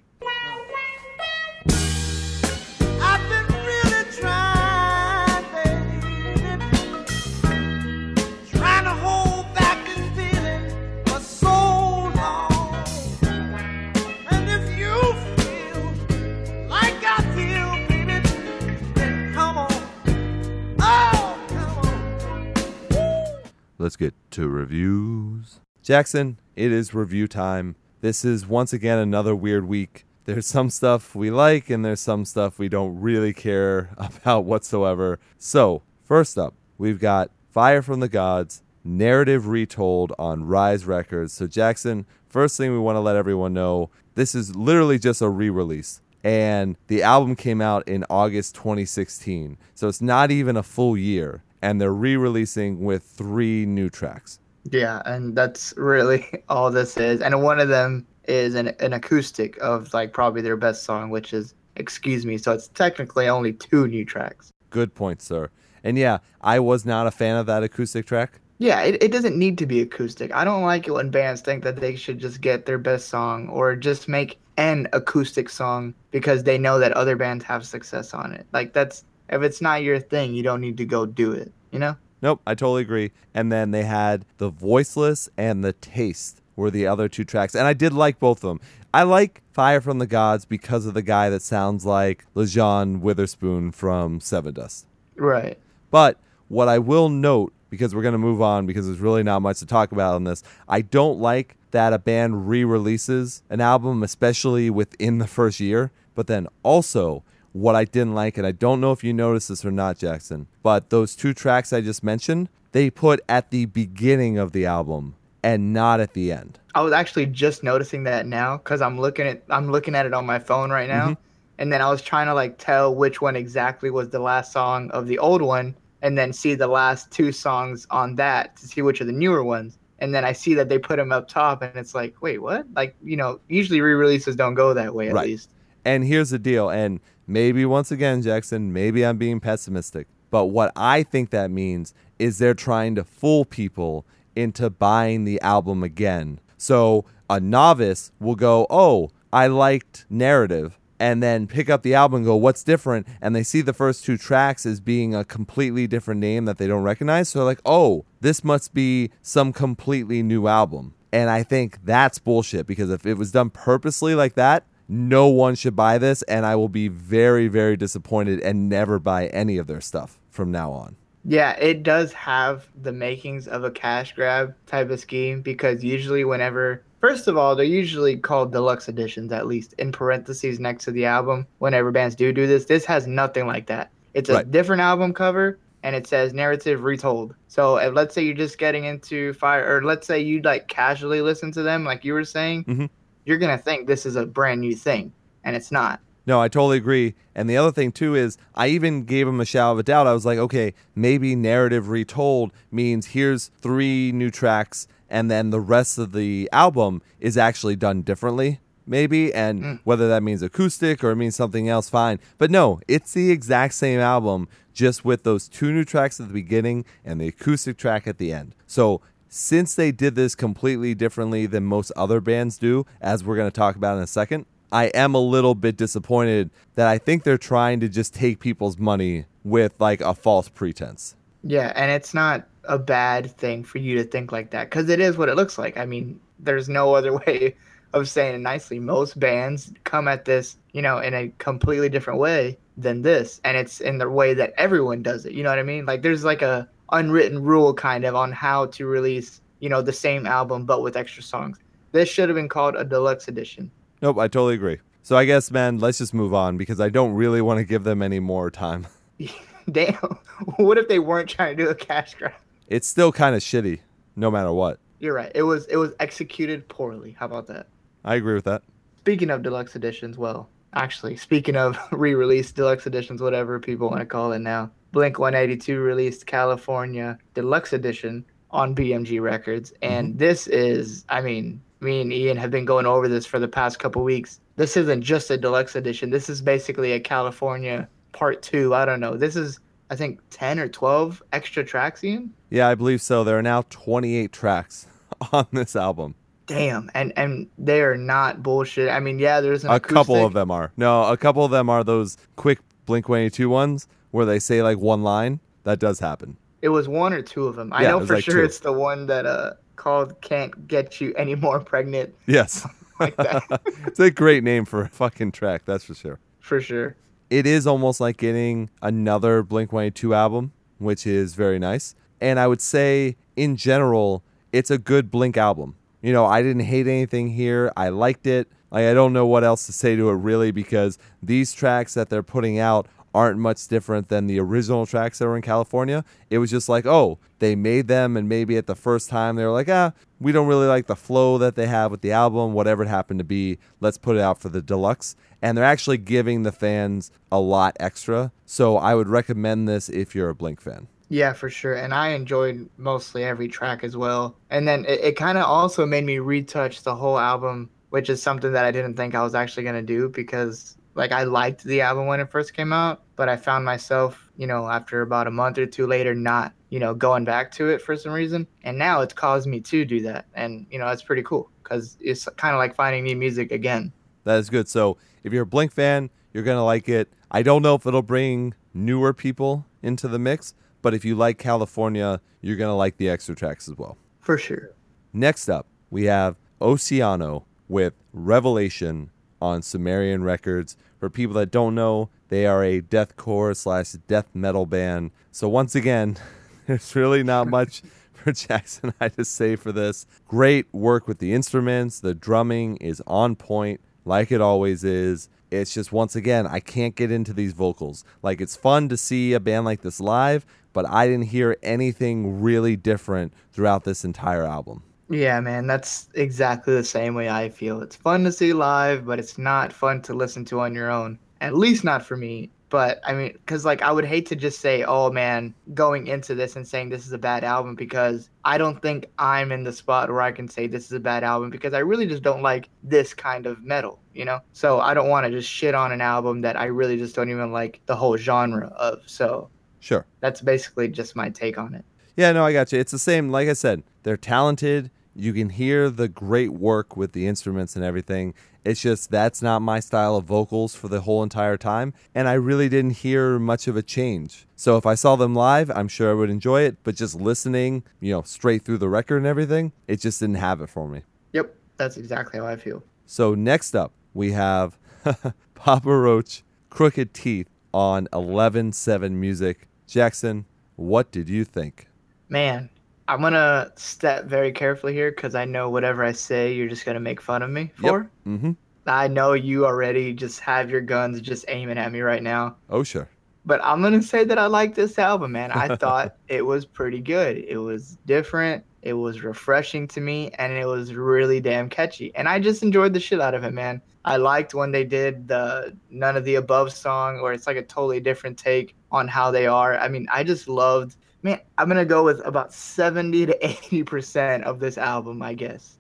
Let's get to reviews. Jackson, it is review time. This is once again another weird week. There's some stuff we like and there's some stuff we don't really care about whatsoever. So, first up, we've got Fire from the Gods, narrative retold on Rise Records. So, Jackson, first thing we want to let everyone know this is literally just a re release. And the album came out in August 2016. So, it's not even a full year. And they're re releasing with three new tracks. Yeah, and that's really all this is. And one of them is an, an acoustic of like probably their best song, which is Excuse Me. So it's technically only two new tracks. Good point, sir. And yeah, I was not a fan of that acoustic track. Yeah, it, it doesn't need to be acoustic. I don't like it when bands think that they should just get their best song or just make an acoustic song because they know that other bands have success on it. Like that's if it's not your thing, you don't need to go do it, you know? Nope, I totally agree. And then they had The Voiceless and The Taste were the other two tracks. And I did like both of them. I like Fire from the Gods because of the guy that sounds like Lajon Witherspoon from Sevendust. Right. But what I will note, because we're going to move on because there's really not much to talk about on this, I don't like that a band re releases an album, especially within the first year. But then also, what I didn't like, and I don't know if you noticed this or not, Jackson, but those two tracks I just mentioned, they put at the beginning of the album and not at the end. I was actually just noticing that now because I'm looking at I'm looking at it on my phone right now, Mhm. and then I was trying to like tell which one exactly was the last song of the old one, and then see the last two songs on that to see which are the newer ones. And then I see that they put them up top, and it's like, wait, what? Like, you know, usually re-releases don't go that way, at Right. least. And here's the deal, and maybe once again, Jackson, maybe I'm being pessimistic, but what I think that means is they're trying to fool people into buying the album again. So a novice will go, Oh, I liked narrative, and then pick up the album and go, What's different? And they see the first two tracks as being a completely different name that they don't recognize. So they're like, Oh, this must be some completely new album. And I think that's bullshit because if it was done purposely like that, no one should buy this. And I will be very, very disappointed and never buy any of their stuff from now on. Yeah, it does have the makings of a cash grab type of scheme because usually, whenever, first of all, they're usually called deluxe editions, at least in parentheses next to the album. Whenever bands do do this, this has nothing like that. It's a Right. different album cover and it says narrative retold. So, if let's say you're just getting into fire, or let's say you like casually listen to them, like you were saying, Mhm. You're going to think this is a brand new thing, and it's not. No, I totally agree. And the other thing too is I even gave him a shadow of a doubt. I was like, okay, maybe narrative retold means here's three new tracks and then the rest of the album is actually done differently. Maybe, and mm. whether that means acoustic or it means something else, fine. But no, it's the exact same album, just with those two new tracks at the beginning and the acoustic track at the end. So, since they did this completely differently than most other bands do, as we're going to talk about in a second, I am a little bit disappointed that I think they're trying to just take people's money with like a false pretense. Yeah, and it's not a bad thing for you to think like that because it is what it looks like. I mean, there's no other way of saying it nicely. Most bands come at this, you know, in a completely different way than this, and it's in the way that everyone does it. You know what I mean? Like there's like a unwritten rule kind of on how to release, you know, the same album but with extra songs. This should have been called a deluxe edition. Nope, I totally agree. So I guess, man, let's just move on because I don't really want to give them any more time. Damn. what if they weren't trying to do a cash grab? It's still kind of shitty, no matter what. You're right. It was it was executed poorly. How about that? I agree with that. Speaking of deluxe editions, well, actually, speaking of re-release deluxe editions, whatever people want to call it now, Blink 182 released California Deluxe Edition on BMG Records, mm-hmm. and this is, I mean, me and Ian have been going over this for the past couple weeks. This isn't just a deluxe edition. This is basically a California Part Two. I don't know. This is, I think, ten or twelve extra tracks, Ian. Yeah, I believe so. There are now 28 tracks on this album. Damn, and and they are not bullshit. I mean, yeah, there's an a couple of them are. No, a couple of them are those quick Blink 182 ones where they say like one line. That does happen. It was one or two of them. I Yeah, know for like sure two. it's the one that uh called "Can't Get You Any More Pregnant" Yes. like that it's a great name for a fucking track, that's for sure. for sure. It is almost like getting another Blink 182 album, which is very nice. And I would say, in general, it's a good Blink album. You know, I didn't hate anything here. I liked it. Like, I don't know what else to say to it really because these tracks that they're putting out aren't much different than the original tracks that were in California. It was just like, oh, they made them, and maybe at the first time they were like, ah, we don't really like the flow that they have with the album, whatever it happened to be. Let's put it out for the deluxe. And they're actually giving the fans a lot extra. So I would recommend this if you're a Blink fan. Yeah, for sure. And I enjoyed mostly every track as well. And then it, it kind of also made me retouch the whole album, which is something that I didn't think I was actually gonna do because like I liked the album when it first came out, but I found myself, you know, after about a month or two later, not, you know, going back to it for some reason. And now it's caused me to do that. And, you know, that's pretty cool because it's kind of like finding new music again. That is good. So if you're a Blink fan, you're going to like it. I don't know if it'll bring newer people into the mix, but if you like California, you're going to like the extra tracks as well. For sure. Next up, we have Oceano with Revelation on Sumerian Records. For people that don't know, they are a deathcore slash death metal band. So once again, there's really not much for Jackson and I to say for this. Great work with the instruments. The drumming is on point, like it always is. It's just once again, I can't get into these vocals. Like it's fun to see a band like this live, but I didn't hear anything really different throughout this entire album. Yeah, man, that's exactly the same way I feel. It's fun to see live, but it's not fun to listen to on your own. At least not for me. But I mean, because like I would hate to just say, oh man, going into this and saying this is a bad album because I don't think I'm in the spot where I can say this is a bad album because I really just don't like this kind of metal, you know? So I don't want to just shit on an album that I really just don't even like the whole genre of. So Sure. that's basically just my take on it. Yeah, no, I got you. It's the same. Like I said, they're talented. You can hear the great work with the instruments and everything. It's just that's not my style of vocals for the whole entire time. And I really didn't hear much of a change. So if I saw them live, I'm sure I would enjoy it. But just listening, you know, straight through the record and everything, it just didn't have it for me. Yep, that's exactly how I feel. So next up, we have Papa Roach, Crooked Teeth on 11-7 Music. Jackson, what did you think? Man, I'm gonna step very carefully here because I know whatever I say, you're just gonna make fun of me for. Mm-hmm. I know you already just have your guns just aiming at me right now. Oh, sure. But I'm gonna say that I like this album, man. I thought it was pretty good. It was different. It was refreshing to me, and it was really damn catchy. And I just enjoyed the shit out of it, man. I liked when they did the None of the Above song, where it's like a totally different take on how they are. I mean, I just loved. Man, I'm gonna go with about 70 to 80 percent of this album, I guess.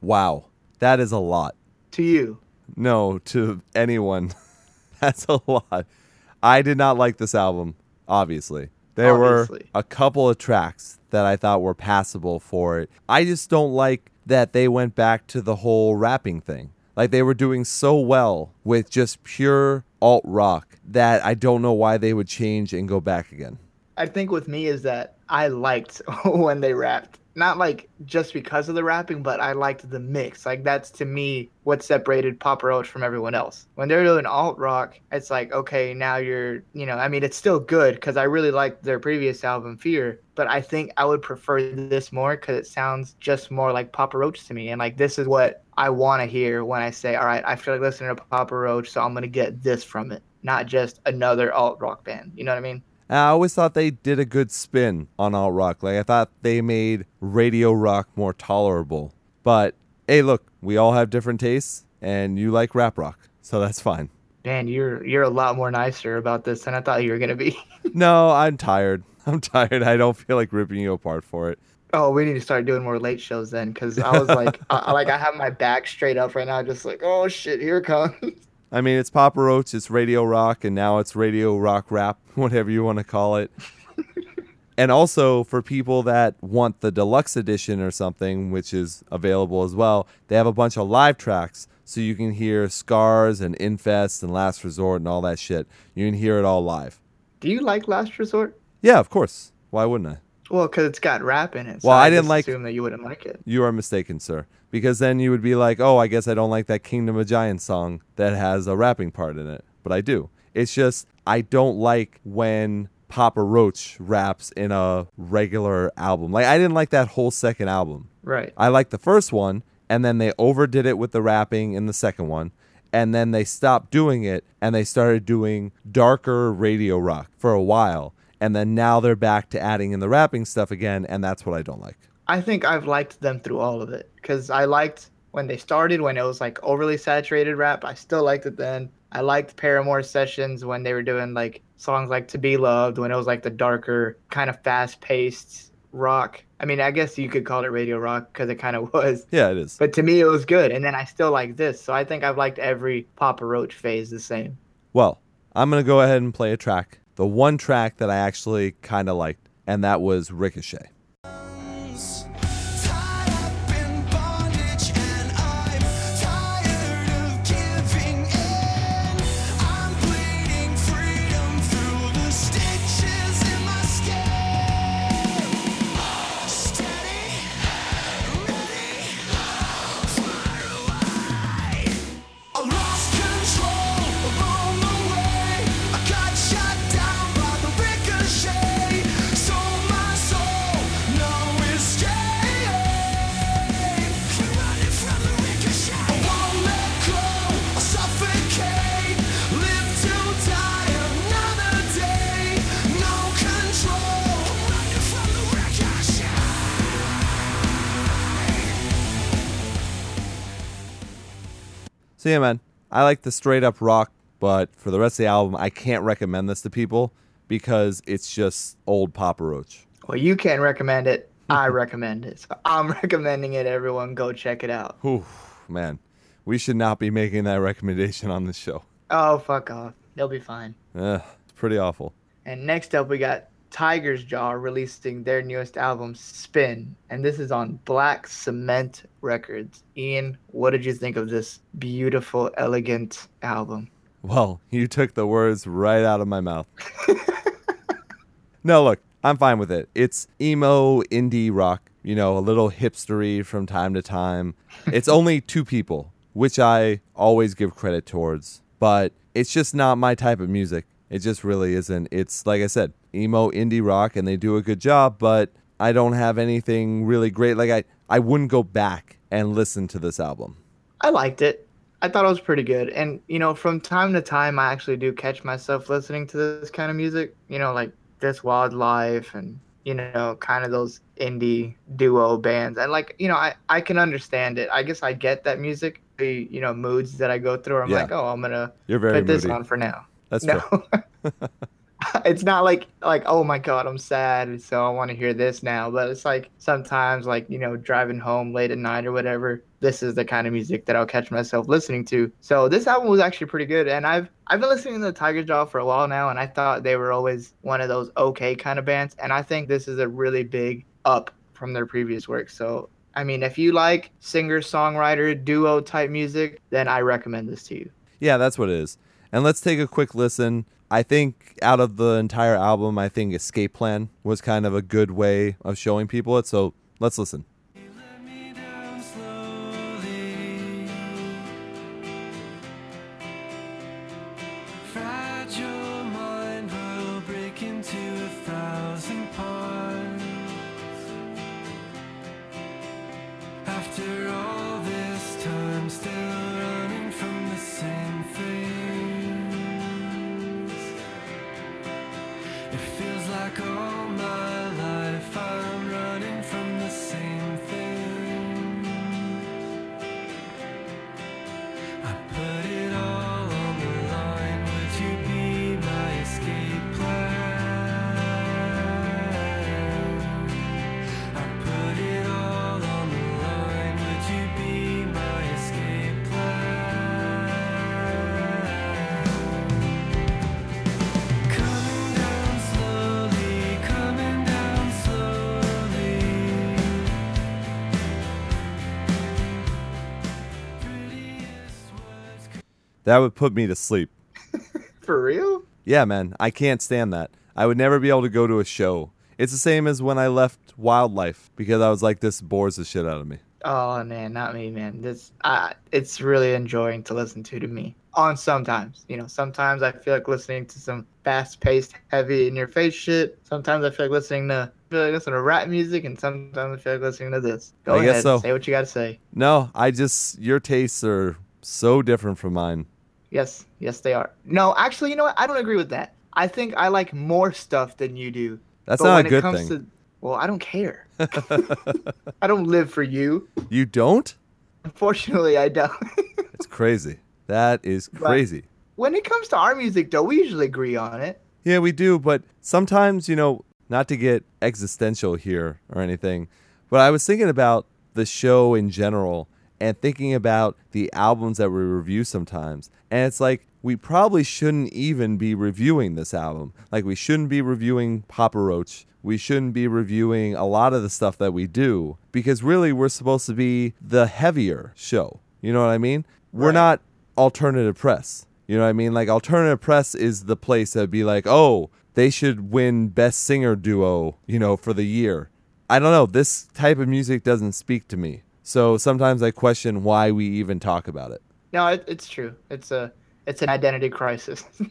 Wow. That is a lot. To you, No, to anyone. That's a lot. I did not like this album, obviously. There Obviously. were a couple of tracks that I thought were passable for it. I just don't like that they went back to the whole rapping thing. Like they were doing so well with just pure alt rock that I don't know why they would change and go back again. I think with me is that I liked when they rapped. Not like just because of the rapping, but I liked the mix. Like that's to me what separated Papa Roach from everyone else. When they're doing alt rock, it's like okay, now you're, you know, I mean, it's still good because I really liked their previous album, Fear. But I think I would prefer this more because it sounds just more like Papa Roach to me, and like this is what I want to hear when I say, all right, I feel like listening to Papa Roach, so I'm gonna get this from it, not just another alt rock band. You know what I mean? And I always thought they did a good spin on alt rock. Like I thought they made radio rock more tolerable. But hey, look, we all have different tastes, and you like rap rock, so that's fine. Man, you're you're a lot more nicer about this than I thought you were gonna be. No, I'm tired. I'm tired. I don't feel like ripping you apart for it. oh, we need to start doing more late shows then, because I was like, I, like I have my back straight up right now, just like, oh shit, here it comes. I mean, it's Papa Roach, it's radio rock, and now it's radio rock rap, whatever you want to call it. and also for people that want the deluxe edition or something, which is available as well, they have a bunch of live tracks so you can hear Scars and Infest and Last Resort and all that shit. You can hear it all live. Do you like Last Resort? Yeah, of course. Why wouldn't I? Well, because it's got rap in it. So Well, I I didn't like- Assume that you wouldn't like it. You are mistaken, sir. Because then you would be like, oh, I guess I don't like that Kingdom of Giants song that has a rapping part in it. But I do. It's just, I don't like when Papa Roach raps in a regular album. Like, I didn't like that whole second album. Right. I liked the first one, and then they overdid it with the rapping in the second one. And then they stopped doing it, and they started doing darker radio rock for a while. And then now they're back to adding in the rapping stuff again, and that's what I don't like. I think I've liked them through all of it because I liked when they started when it was like overly saturated rap. I still liked it then. I liked Paramour sessions when they were doing like songs like "To Be Loved" when it was like the darker, kind of fast-paced rock. I mean, I guess you could call it radio rock because it kind of was. Yeah, it is. But to me, it was good, and then I still like this. So I think I've liked every Papa Roach phase the same. Well, I'm going to go ahead and play a track. The one track that I actually kind of liked, and that was Ricochet. So yeah, man, I like the straight up rock, but for the rest of the album, I can't recommend this to people because it's just old Papa Roach. Well, you can't recommend it. I recommend it. So I'm recommending it. Everyone, go check it out. Whew, man, we should not be making that recommendation on this show. Oh, fuck off. They'll be fine. Ugh, it's pretty awful. And next up, we got Tiger's Jaw releasing their newest album, Spin. And this is on Black Cement Records. Ian, what did you think of this beautiful, elegant album? Well, you took the words right out of my mouth. no, look, I'm fine with it. It's emo indie rock, you know, a little hipstery from time to time. It's only two people, which I always give credit towards, but it's just not my type of music. It just really isn't. It's like I said, emo indie rock and they do a good job, but I don't have anything really great. Like I I wouldn't go back and listen to this album. I liked it. I thought it was pretty good. And, you know, from time to time, I actually do catch myself listening to this kind of music, you know, like This Wild Life and, you know, kind of those indie duo bands. And, like, you know, I, I can understand it. I guess I get that music, the, you know, moods that I go through. I'm Yeah. like, oh, I'm going to put this moody. on for now. That's no. true. it's not like like oh my god i'm sad so i want to hear this now but it's like sometimes like you know driving home late at night or whatever this is the kind of music that i'll catch myself listening to so this album was actually pretty good and i've i've been listening to the tiger jaw for a while now and i thought they were always one of those okay kind of bands and i think this is a really big up from their previous work so i mean if you like singer songwriter duo type music then i recommend this to you Yeah, that's what it is. And let's take a quick listen. I think out of the entire album, I think Escape Plan was kind of a good way of showing people it. So let's listen. That would put me to sleep. for real Yeah, man, I can't stand that. I would never be able to go to a show. It's the same as when I left Wildlife because I was like, this bores the shit out of me. Oh man, not me, man. This uh, it's really enjoying to listen to to me. On sometimes, you know, sometimes I feel like listening to some fast-paced, heavy in your face shit. Sometimes I feel like listening to I feel like listening to rap music, and sometimes I feel like listening to this. Go I ahead, guess so. say what you got to say. No, I just, your tastes are so different from mine. Yes, yes, they are. No, actually, you know what? I don't agree with that. I think I like more stuff than you do. That's but not when a good it comes thing. to, well, I don't care. I don't live for you. you don't? Unfortunately, I don't. It's crazy. That is But- crazy. when it comes to our music, though, we usually agree on it. Yeah, we do, but sometimes, you know, not to get existential here or anything, but I was thinking about the show in general and thinking about the albums that we review sometimes. And it's like we probably shouldn't even be reviewing this album. Like we shouldn't be reviewing Papa Roach. We shouldn't be reviewing a lot of the stuff that we do because really we're supposed to be the heavier show. You know what I mean? We're not alternative press. You know what I mean? Like alternative press is the place that'd be like, oh, they should win best singer duo, you know, for the year. I don't know. This type of music doesn't speak to me. So sometimes I question why we even talk about it. No, it, it's true. It's a it's an identity crisis.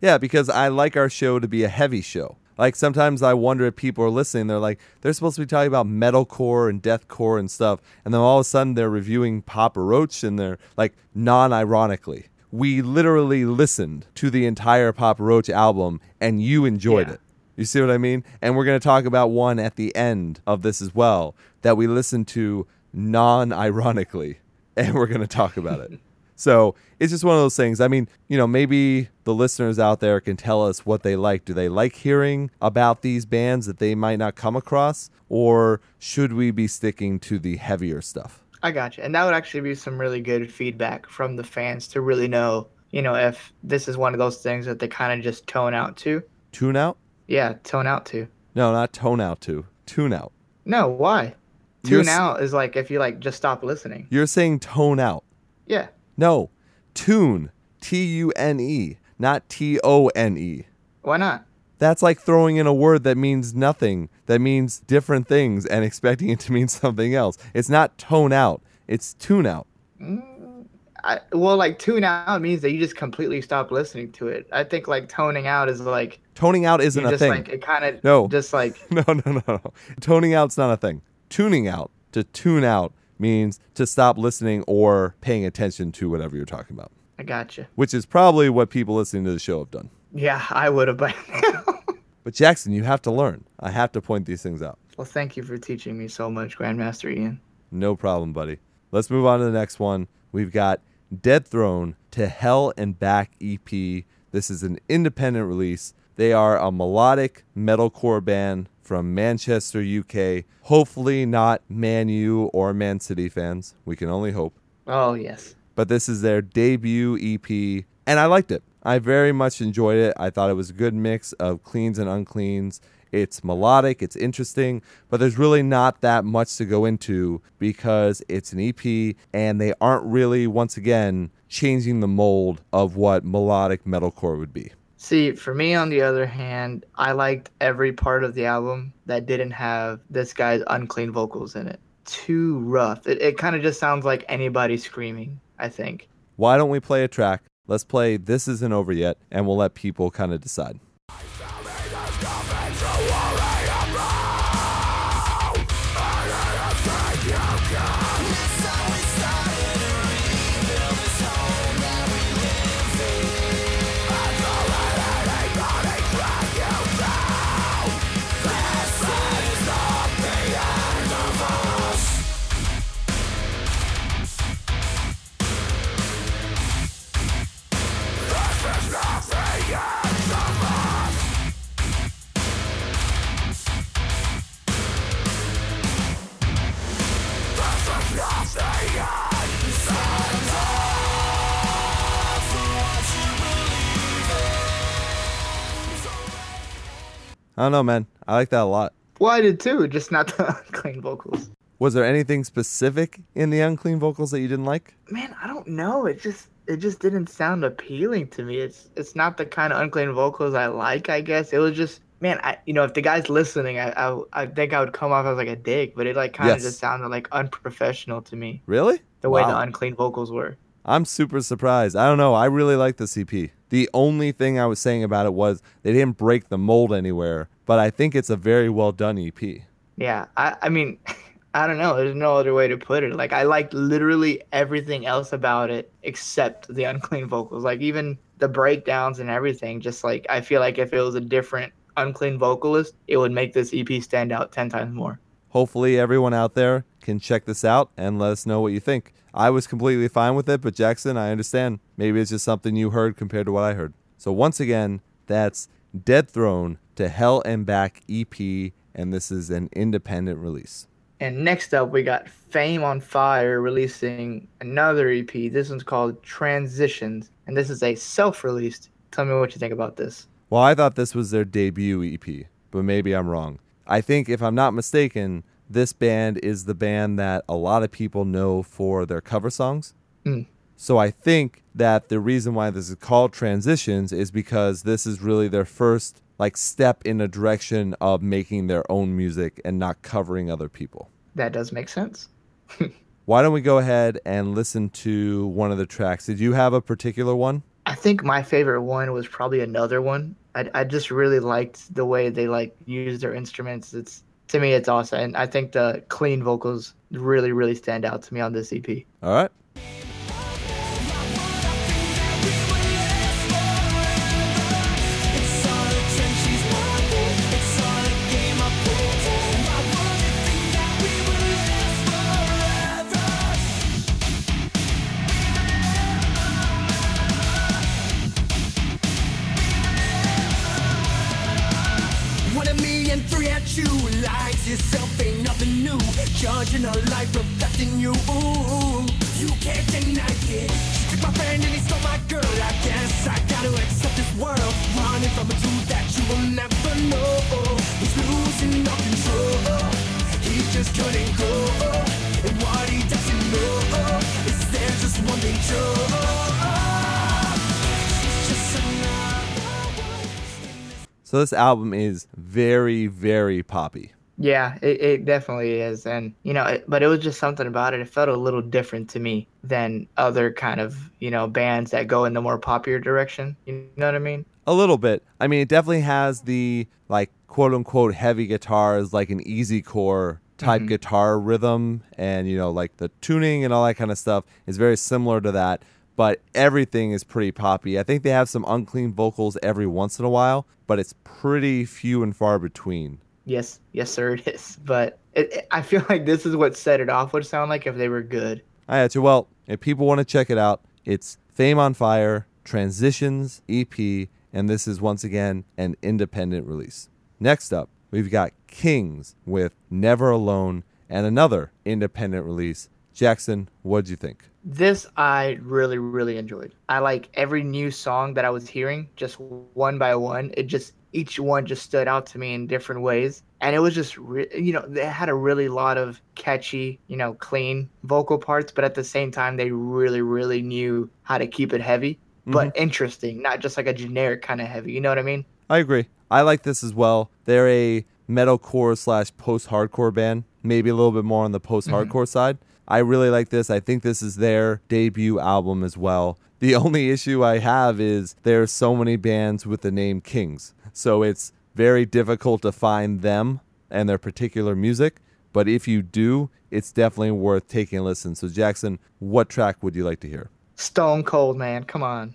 Yeah, because I like our show to be a heavy show. Like sometimes I wonder if people are listening, they're like, they're supposed to be talking about metalcore and deathcore and stuff, and then all of a sudden they're reviewing Papa Roach and they're like non ironically. We literally listened to the entire Papa Roach album and you enjoyed Yeah. it. You see what I mean? And we're going to talk about one at the end of this as well that we listened to non ironically, and we're going to talk about it. So it's just one of those things. I mean, you know, maybe the listeners out there can tell us what they like. Do they like hearing about these bands that they might not come across? Or should we be sticking to the heavier stuff? I got you. And that would actually be some really good feedback from the fans to really know, you know, if this is one of those things that they kind of just tone out to. Tune out? Yeah, tone out to. No, not tone out to. Tune out. No, why? You're Tune out is like if you like just stop listening. You're saying tone out. Yeah. No, tune. T U N E, not T O N E. Why not? That's like throwing in a word that means nothing, that means different things, and expecting it to mean something else. It's not tone out, it's tune out. Mm, I, well, like tune out means that you just completely stop listening to it. I think like toning out is like Toning out isn't a just thing. like it kind of No. just like no, no, no, no. Toning out's not a thing. Tuning out, to tune out, means to stop listening or paying attention to whatever you're talking about, I got you. which is probably what people listening to the show have done. Yeah, I would have by now. But Jackson, you have to learn. I have to point these things out. well, thank you for teaching me so much, Grandmaster Ian. No problem, buddy. Let's move on to the next one. We've got Dead Throne to Hell and Back EP. This is an independent release. They are a melodic metalcore band from Manchester, UK. Hopefully, not Man U or Man City fans. We can only hope. Oh yes. But this is their debut EP, and I liked it. I very much enjoyed it. I thought it was a good mix of cleans and uncleans. It's melodic, it's interesting, but there's really not that much to go into because it's an EP and they aren't really, once again, changing the mold of what melodic metalcore would be. See, for me, on the other hand, I liked every part of the album that didn't have this guy's unclean vocals in it. Too rough. It, it kind of just sounds like anybody screaming, I think. Why don't we play a track? Let's play This Isn't Over Yet, and we'll let people kind of decide. I don't know, man. I like that a lot. Well, I did too, just not the unclean vocals. Was there anything specific in the unclean vocals that you didn't like? Man, I don't know. It just it just didn't sound appealing to me. It's it's not the kind of unclean vocals I like. I guess it was just man. I you know if the guy's listening, I I, I think I would come off as like a dick, but it like kind of Yes. just sounded like unprofessional to me. Really? The way the unclean vocals were. I'm super surprised. I don't know. I really like the EP. The only thing I was saying about it was they didn't break the mold anywhere, but I think it's a very well done EP. Yeah, I I mean. I don't know. There's no other way to put it. Like I liked literally everything else about it except the unclean vocals. Like even the breakdowns and everything. Just like I feel like if it was a different unclean vocalist, it would make this EP stand out ten times more. Hopefully, everyone out there can check this out and let us know what you think. I was completely fine with it, but Jackson, I understand. Maybe it's just something you heard compared to what I heard. So, once again, that's Dead Throne to Hell and Back EP, and this is an independent release. And next up, we got Fame on Fire releasing another EP. This one's called Transitions, and this is a self-released. Tell me what you think about this. Well, I thought this was their debut EP, but maybe I'm wrong. I think, if I'm not mistaken, this band is the band that a lot of people know for their cover songs. Mm. So I think that the reason why this is called Transitions is because this is really their first like step in a direction of making their own music and not covering other people. That does make sense. Why don't we go ahead and listen to one of the tracks? Did you have a particular one? I think my favorite one was probably another one. I, I just really liked the way they like use their instruments. It's to me, it's awesome, and I think the clean vocals really, really stand out to me on this EP. All right. This album is very, very poppy. Yeah, it, it definitely is, and you know, it, but it was just something about it. It felt a little different to me than other kind of you know bands that go in the more popular direction. You know what I mean? A little bit. I mean, it definitely has the like quote unquote heavy guitars, like an easy core type mm-hmm. guitar rhythm, and you know, like the tuning and all that kind of stuff is very similar to that. But everything is pretty poppy. I think they have some unclean vocals every once in a while, but it's pretty few and far between. Yes, yes, sir, it is. But it, it- I feel like this is what set it off would sound like if they were good. I got you. Well, if people want to check it out, it's Fame on Fire, Transitions EP, and this is once again an independent release. Next up, we've got Kings with Never Alone and another independent release. Jackson, what'd you think? This I really, really enjoyed. I like every new song that I was hearing, just one by one. It just each one just stood out to me in different ways, and it was just, re- you know, they had a really lot of catchy, you know, clean vocal parts, but at the same time, they really, really knew how to keep it heavy, but mm-hmm. interesting, not just like a generic kind of heavy. You know what I mean? I agree. I like this as well. They're a metalcore slash post hardcore band, maybe a little bit more on the post hardcore mm-hmm. side. I really like this. I think this is their debut album as well. The only issue I have is there's so many bands with the name Kings. So it's very difficult to find them and their particular music. But if you do, it's definitely worth taking a listen. So, Jackson, what track would you like to hear? Stone Cold, man. Come on.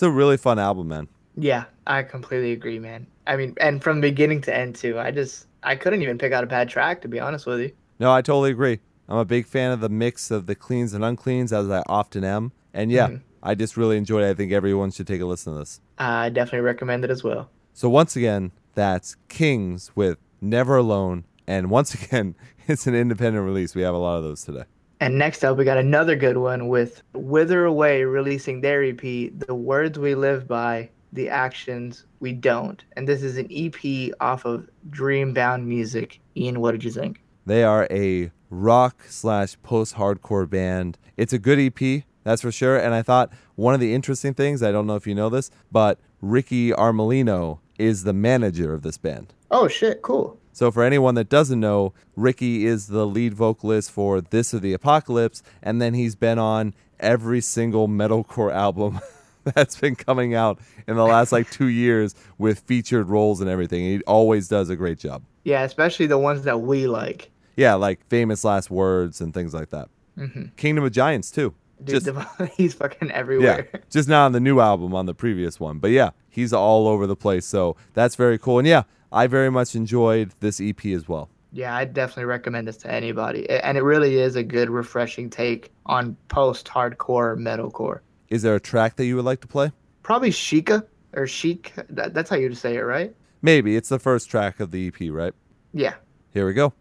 It's a really fun album, man. Yeah, I completely agree, man. I mean, and from beginning to end too. I just I couldn't even pick out a bad track to be honest with you. No, I totally agree. I'm a big fan of the mix of the cleans and uncleans, as I often am. And yeah, mm-hmm. I just really enjoyed it. I think everyone should take a listen to this. I definitely recommend it as well. So once again, that's Kings with Never Alone. And once again, it's an independent release. We have a lot of those today. And next up, we got another good one with Wither Away releasing their EP, The Words We Live By, The Actions We Don't. And this is an EP off of Dreambound Music. Ian, what did you think? They are a rock slash post hardcore band. It's a good EP, that's for sure. And I thought one of the interesting things, I don't know if you know this, but Ricky Armellino is the manager of this band. Oh, shit, cool. So, for anyone that doesn't know, Ricky is the lead vocalist for This or the Apocalypse, and then he's been on every single metalcore album that's been coming out in the last like two years with featured roles and everything. He always does a great job. Yeah, especially the ones that we like. Yeah, like famous last words and things like that. Mm-hmm. Kingdom of Giants too. Dude, Just he's fucking everywhere. yeah, just not on the new album, on the previous one. But yeah, he's all over the place. So that's very cool. And yeah, I very much enjoyed this EP as well. Yeah, I definitely recommend this to anybody. And it really is a good, refreshing take on post hardcore metalcore. Is there a track that you would like to play? Probably Sheikah or Sheik. That's how you say it, right? Maybe it's the first track of the EP, right? Yeah. Here we go.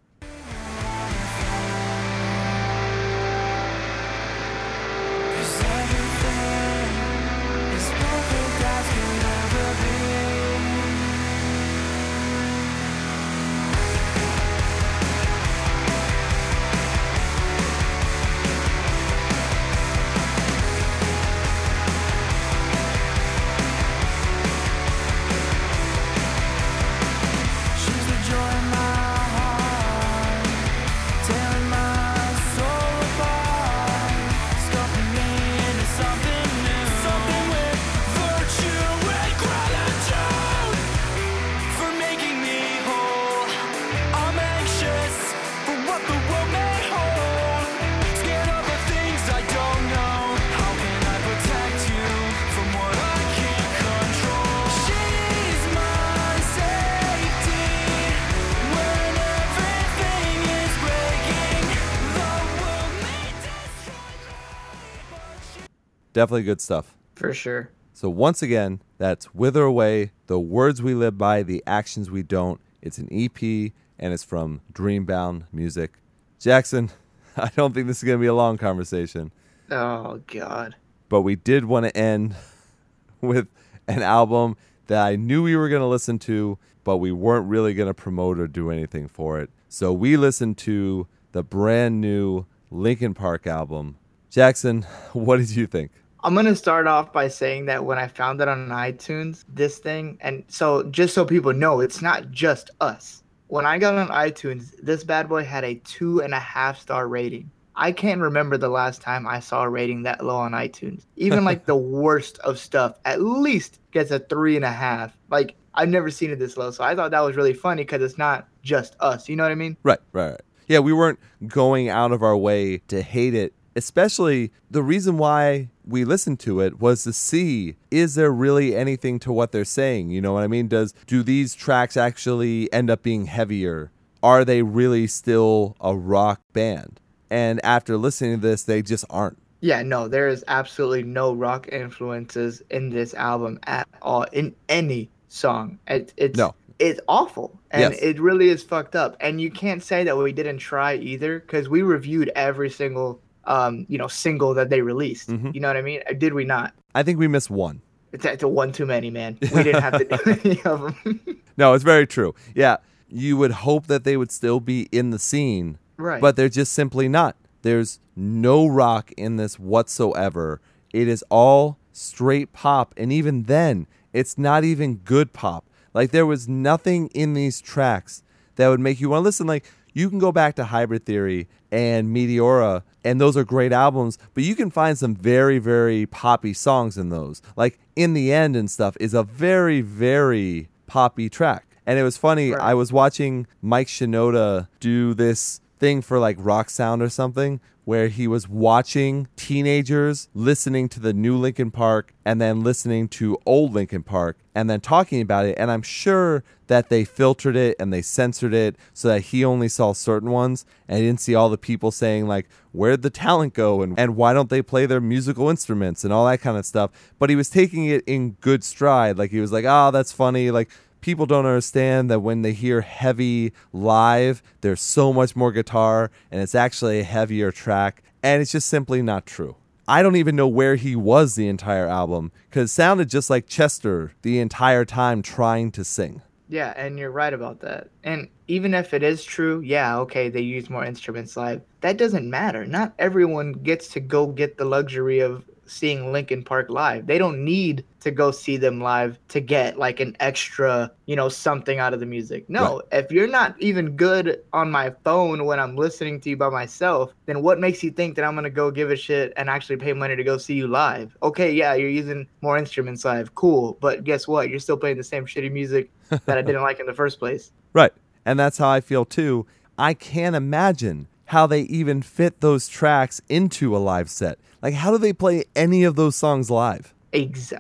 Definitely good stuff. For sure. So once again, that's Wither Away, The Words We Live By, The Actions We Don't. It's an EP and it's from Dreambound Music. Jackson, I don't think this is going to be a long conversation, Oh God. but we did want to end with an album that I knew we were going to listen to, but we weren't really going to promote or do anything for it. So we listened to the brand new Linkin Park album. Jackson, what did you think? I'm gonna start off by saying that when I found it on iTunes, this thing, and so just so people know, it's not just us. When I got on iTunes, this bad boy had a two and a half star rating. I can't remember the last time I saw a rating that low on iTunes. Even like the worst of stuff, at least gets a three and a half. Like I've never seen it this low, so I thought that was really funny because it's not just us. You know what I mean? Right, right, right. Yeah, we weren't going out of our way to hate it. Especially the reason why we listened to it was to see is there really anything to what they're saying? You know what I mean? Does do these tracks actually end up being heavier? Are they really still a rock band? And after listening to this, they just aren't. Yeah, no, there is absolutely no rock influences in this album at all in any song. It, it's No. it's awful and Yes. it really is fucked up. And you can't say that we didn't try either because we reviewed every single um you know single that they released. Mhm. You know what I mean? Did we not? I think we missed one. It's, it's a one too many, man. We didn't have to do any of them. No, it's very true. Yeah, you would hope that they would still be in the scene, right. but they're just simply not. There's no rock in this whatsoever. It is all straight pop, and even then, it's not even good pop. Like there was nothing in these tracks that would make you want to listen. Like you can go back to Hybrid Theory and Meteora, and those are great albums, but you can find some very, very poppy songs in those. Like In the End and stuff is a very, very poppy track. And it was funny, Right. I was watching Mike Shinoda do this thing for like Rock Sound or something where he was watching teenagers listening to the new Linkin Park and then listening to old Linkin Park and then talking about it. And I'm sure that they filtered it and they censored it so that he only saw certain ones and didn't see all the people saying like, where'd the talent go and, and why don't they play their musical instruments and all that kind of stuff. But he was taking it in good stride. Like he was like, oh, that's funny. Like people don't understand that when they hear heavy live, there's so much more guitar and it's actually a heavier track. And it's just simply not true. I don't even know where he was the entire album because it sounded just like Chester the entire time trying to sing. Yeah, and you're right about that. And even if it is true, yeah, okay, they use more instruments live. That doesn't matter. Not everyone gets to go get the luxury of seeing Linkin Park live. They don't need to go see them live to get like an extra, you know, something out of the music. No, if you're not even good on my phone when I'm listening to you by myself, then what makes you think that I'm going to go give a shit and actually pay money to go see you live? Okay, yeah, you're using more instruments live. Cool. But guess what? You're still playing the same shitty music that I didn't like in the first place. Right. And that's how I feel too. I can't imagine how they even fit those tracks into a live set. Like, how do they play any of those songs live?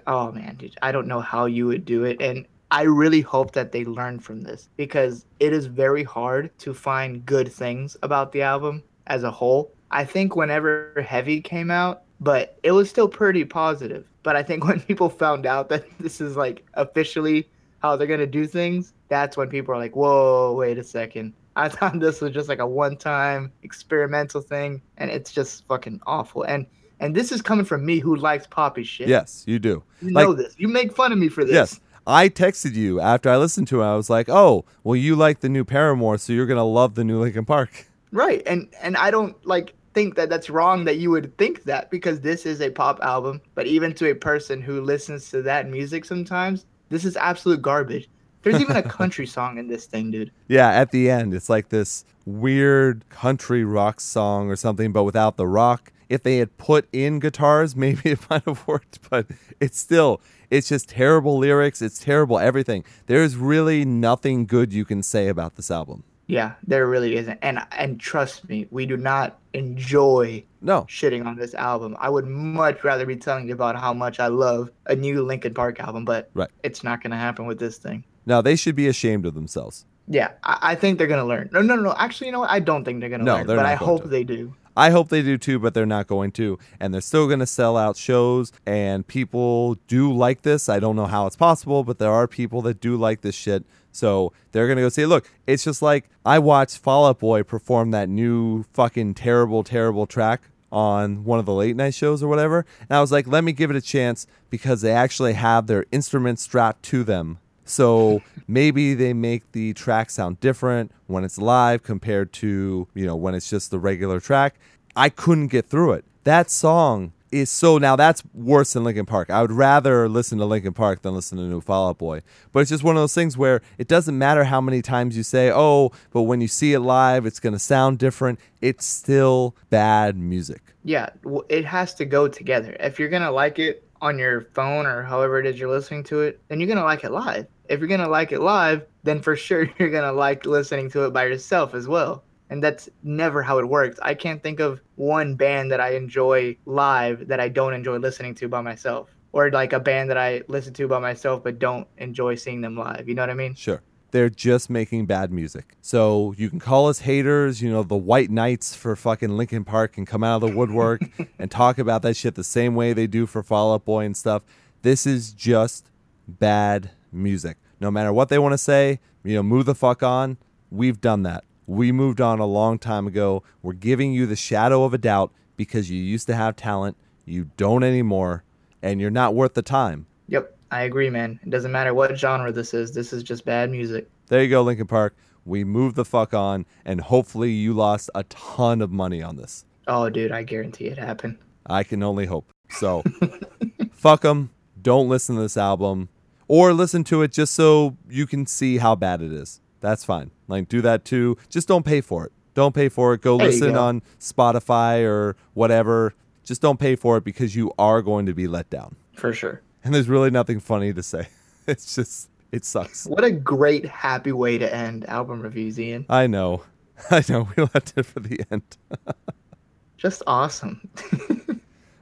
Oh man, dude, I don't know how you would do it, and I really hope that they learn from this because it is very hard to find good things about the album as a whole. I think whenever Heavy came out, but it was still pretty positive. But I think when people found out that this is like officially how they're gonna do things, that's when people are like, "Whoa, wait a second. I thought this was just like a one-time experimental thing, and it's just fucking awful." And and this is coming from me who likes poppy shit. Yes, you do. You Like- know this. You make fun of me for this. Yes. I texted you after I listened to it. I was like, oh, well, you like the new Paramore, so you're going to love the new Linkin Park. Right. And and I don't like think that that's wrong that you would think that because this is a pop album, but even to a person who listens to that music sometimes, this is absolute garbage. There's even a country song in this thing, dude. Yeah, at the end, it's like this weird country rock song or something, but without the rock. If they had put in guitars, maybe it might have worked, but it's still, it's just terrible lyrics. It's terrible everything. There's really nothing good you can say about this album. Yeah, there really isn't. And and trust me, we do not enjoy No. shitting on this album. I would much rather be telling you about how much I love a new Linkin Park album, but Right. it's not gonna happen with this thing. No, they should be ashamed of themselves. Yeah, I, I think they're gonna learn. No, no, no. Actually, you know what? I don't think they're gonna No, learn, they're but I going hope to. they do. I hope they do too, but they're not going to. And they're still going to sell out shows. And people do like this. I don't know how it's possible, but there are people that do like this shit. So they're going to go say, look, it's just like I watched Fall Out Boy perform that new fucking terrible, terrible track on one of the late night shows or whatever. And I was like, let me give it a chance because they actually have their instruments strapped to them. So maybe they make the track sound different when it's live compared to, you know, when it's just the regular track. I couldn't get through it. That song is so now that's worse than Linkin Park. I would rather listen to Linkin Park than listen to New Fall Out Boy. But it's just one of those things where it doesn't matter how many times you say, "Oh, but when you see it live, it's going to sound different." It's still bad music. Yeah, it has to go together. If you're gonna like it on your phone or however it is you're listening to it, then you're gonna like it live. If you're gonna like it live, then for sure you're gonna like listening to it by yourself as well. And that's never how it works. I can't think of one band that I enjoy live that I don't enjoy listening to by myself. Or like a band that I listen to by myself but don't enjoy seeing them live. You know what I mean? Sure. They're just making bad music. So you can call us haters, you know, the white knights for fucking Linkin Park can come out of the woodwork and talk about that shit the same way they do for Fall Out Boy and stuff. This is just bad music. No matter what they want to say, you know, move the fuck on. We've done that. We moved on a long time ago. We're giving you the shadow of a doubt because you used to have talent. You don't anymore, and you're not worth the time. Yep, I agree, man. It doesn't matter what genre this is. This is just bad music. There you go, Linkin Park. We moved the fuck on, and hopefully you lost a ton of money on this. Oh, dude, I guarantee it happened. I can only hope. So, fuck them. Don't listen to this album, or listen to it just so you can see how bad it is. That's fine. Like, do that too. Just don't pay for it. Don't pay for it. Go There listen go. on Spotify or whatever. Just don't pay for it because you are going to be let down. For sure. And there's really nothing funny to say. It's just, it sucks. What a great, happy way to end album reviews, Ian. I know. I know. We left it for the end. Just awesome.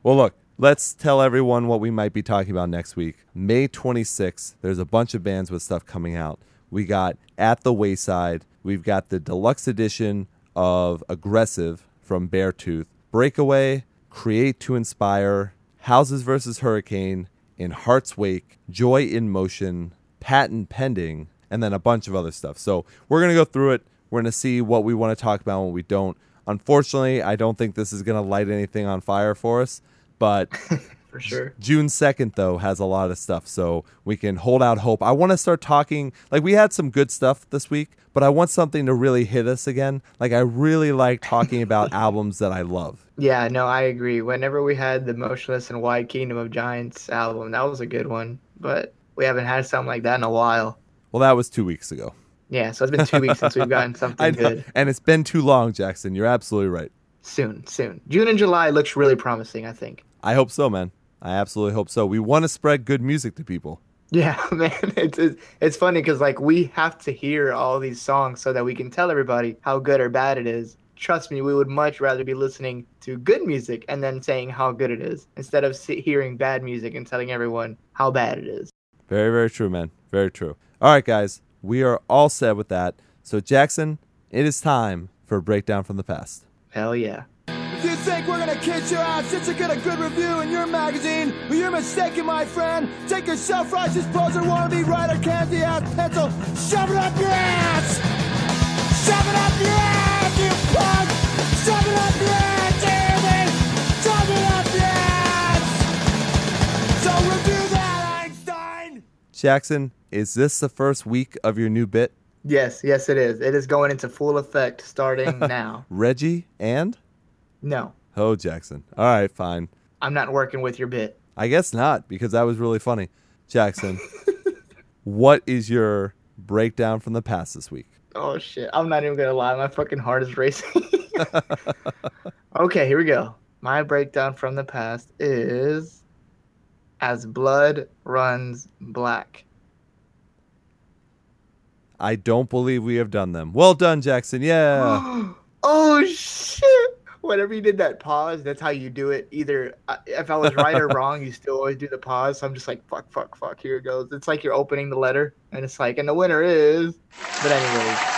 Well, look, let's tell everyone what we might be talking about next week. May 26th, there's a bunch of bands with stuff coming out. We got At the Wayside, we've got the deluxe edition of Aggressive from Beartooth, Breakaway, Create to Inspire, Houses versus Hurricane, In Heart's Wake, Joy in Motion, Patent Pending, and then a bunch of other stuff. So we're going to go through it. We're going to see what we want to talk about and what we don't. Unfortunately, I don't think this is going to light anything on fire for us, but For sure. June 2nd, though, has a lot of stuff, so we can hold out hope. I want to start talking. Like, we had some good stuff this week, but I want something to really hit us again. Like, I really like talking about albums that I love. Yeah, no, I agree. Whenever we had the Motionless in White Kingdom of Giants album, that was a good one. But we haven't had something like that in a while. Well, that was two weeks ago. Yeah, so it's been two weeks since we've gotten something good. And it's been too long, Jackson. You're absolutely right. Soon, soon. June and July looks really promising, I think. I hope so, man. I absolutely hope so. We want to spread good music to people. Yeah, man, it's it's, funny because like we have to hear all these songs so that we can tell everybody how good or bad it is. Trust me, we would much rather be listening to good music and then saying how good it is instead of hearing bad music and telling everyone how bad it is. Very, very true, man. Very true. All right, guys. We are all set with that. So, Jackson, it is time for a breakdown from the past. Hell yeah. If you think we're gonna kiss your ass since you get a good review in your magazine, well, you're mistaken, my friend. Take your self-righteous poser, wannabe writer, candy ass pencil, shove it up your ass! Shove it up your ass, you punk! Shove it up your ass, Jeremy! Shove it up your ass! So review that, Einstein! Jackson, is this the first week of your new bit? Yes, yes, it is. It is going into full effect starting now. Reggie and? No, Oh, Jackson. All right, fine. I'm not working with your bit. I guess not, because that was really funny. Jackson, what is your breakdown from the past this week? Oh shit! I'm not even gonna lie. My fucking heart is racing. okay, here we go. My breakdown from the past is as blood runs black. I don't believe we have done them. Well done, Jackson. Yeah. oh shit! whenever you did that pause, that's how you do it. Either uh, if I was right or wrong, you still always do the pause. So I'm just like, fuck, fuck, fuck. Here it goes. It's like you're opening the letter, and it's like, and the winner is. But anyways.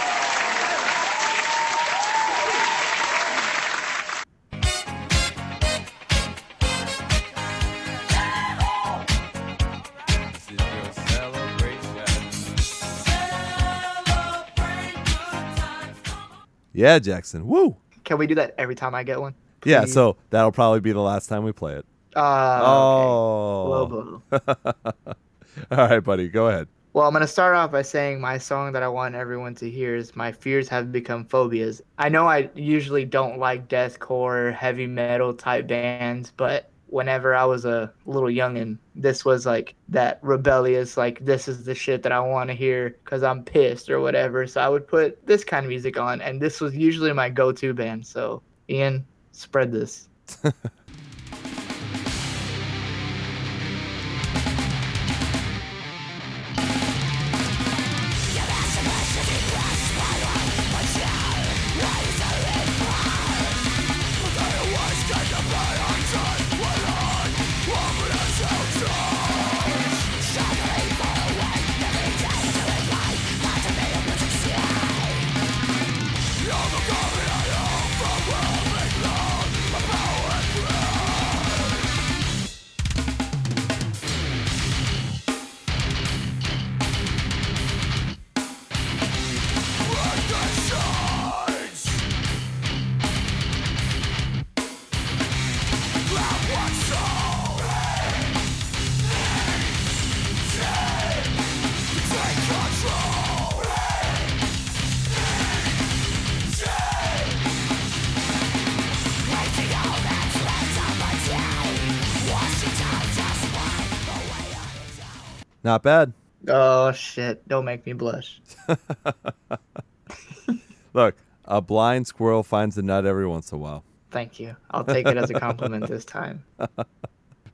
Yeah, Jackson. Woo! Can we do that every time I get one? Yeah, so that'll probably be the last time we play it. Uh, oh. okay. All right, buddy. Go ahead. Well, I'm going to start off by saying my song that I want everyone to hear is My Fears Have Become Phobias. I know I usually don't like deathcore, heavy metal type bands, but whenever I was a little youngin', this was like that rebellious, like, this is the shit that I want to hear because I'm pissed or whatever. So I would put this kind of music on, and this was usually my go to band. So, Ian, spread this. Not bad. Oh, shit. Don't make me blush. Look, a blind squirrel finds a nut every once in a while. Thank you. I'll take it as a compliment this time.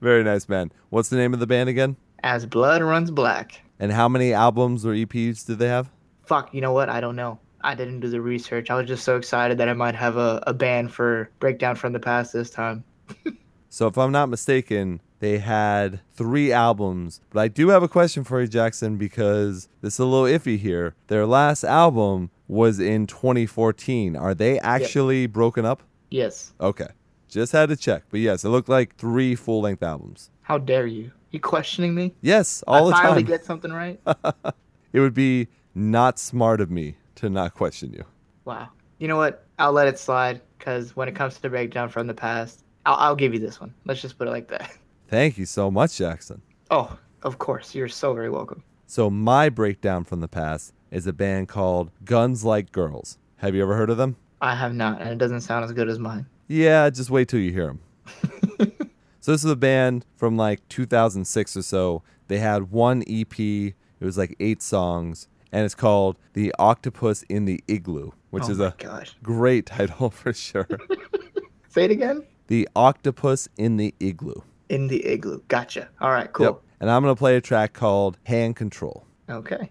Very nice, man. What's the name of the band again? As blood runs black. And how many albums or EPs did they have? Fuck, you know what? I don't know. I didn't do the research. I was just so excited that I might have a, a band for Breakdown from the Past this time. So, if I'm not mistaken, they had three albums. But I do have a question for you, Jackson, because this is a little iffy here. Their last album was in 2014. Are they actually broken up? Yes. Okay. Just had to check. But yes, it looked like three full length albums. How dare you? You questioning me? Yes, all I the finally time. get something right? it would be not smart of me to not question you. wow. You know what? I'll let it slide because when it comes to the Breakdown from the Past, I'll, I'll give you this one. Let's just put it like that. Thank you so much, Jackson. Oh, of course. You're so very welcome. So, my breakdown from the past is a band called Guns Like Girls. Have you ever heard of them? I have not, and it doesn't sound as good as mine. Yeah, just wait till you hear them. so, this is a band from like 2006 or so. They had one EP, it was like eight songs, and it's called The Octopus in the Igloo, which oh is a gosh. great title for sure. Say it again. The Octopus in the Igloo. In the igloo. Gotcha. All right, cool. Yep. And I'm going to play a track called Hand Control. Okay.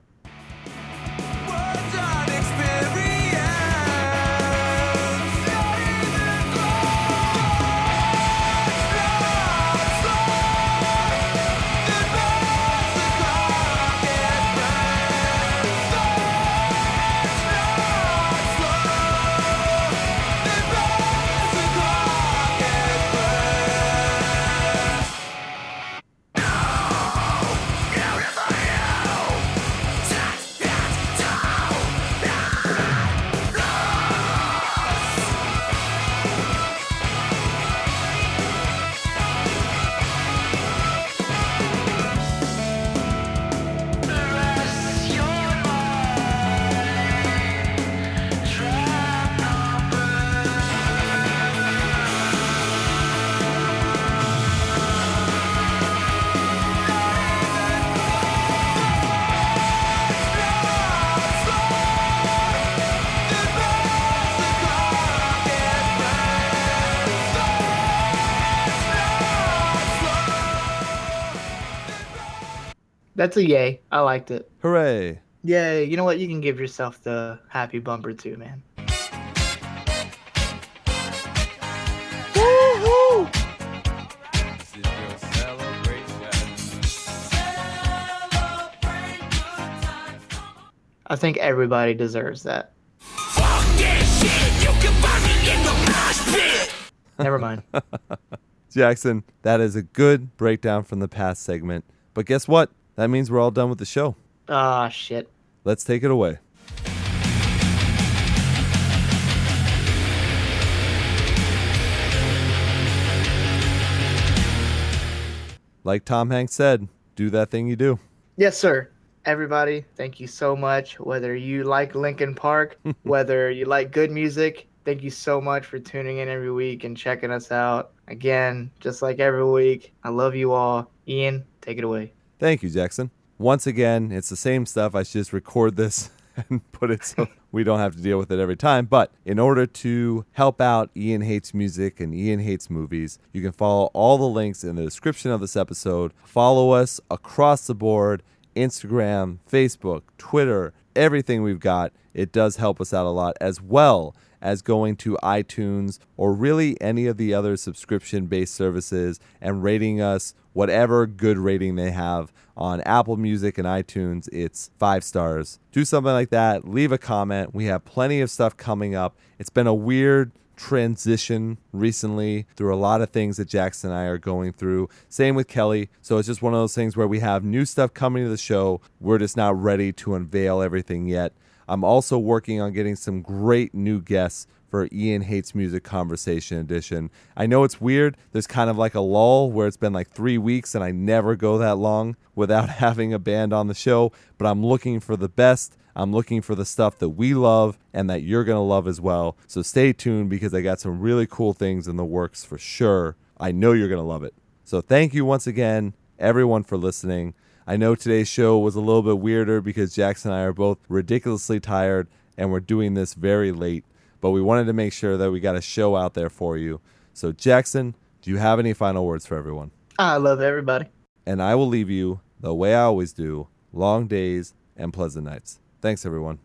That's a yay. I liked it. Hooray! Yay. You know what? You can give yourself the happy bumper too, man. I think everybody deserves that. Never mind. Jackson, that is a good breakdown from the past segment. But guess what? that means we're all done with the show. Ah, shit. Let's take it away. Like Tom Hanks said, do that thing you do. Yes, sir. Everybody, thank you so much. Whether you like Linkin Park, whether you like good music, thank you so much for tuning in every week and checking us out. Again, just like every week, I love you all. Ian, take it away. Thank you, Jackson. Once again, it's the same stuff. I should just record this and put it so we don't have to deal with it every time. But in order to help out Ian Hates Music and Ian Hates Movies, you can follow all the links in the description of this episode. Follow us across the board Instagram, Facebook, Twitter, everything we've got. It does help us out a lot, as well as going to iTunes or really any of the other subscription based services and rating us whatever good rating they have on Apple Music and iTunes. It's five stars. Do something like that. Leave a comment. We have plenty of stuff coming up. It's been a weird transition recently through a lot of things that Jackson and I are going through. Same with Kelly. So it's just one of those things where we have new stuff coming to the show. We're just not ready to unveil everything yet. I'm also working on getting some great new guests for Ian Hates Music Conversation Edition. I know it's weird. There's kind of like a lull where it's been like three weeks and I never go that long without having a band on the show, but I'm looking for the best. I'm looking for the stuff that we love and that you're going to love as well. So stay tuned because I got some really cool things in the works for sure. I know you're going to love it. So thank you once again, everyone, for listening. I know today's show was a little bit weirder because Jackson and I are both ridiculously tired and we're doing this very late, but we wanted to make sure that we got a show out there for you. So, Jackson, do you have any final words for everyone? I love everybody. And I will leave you the way I always do long days and pleasant nights. Thanks, everyone.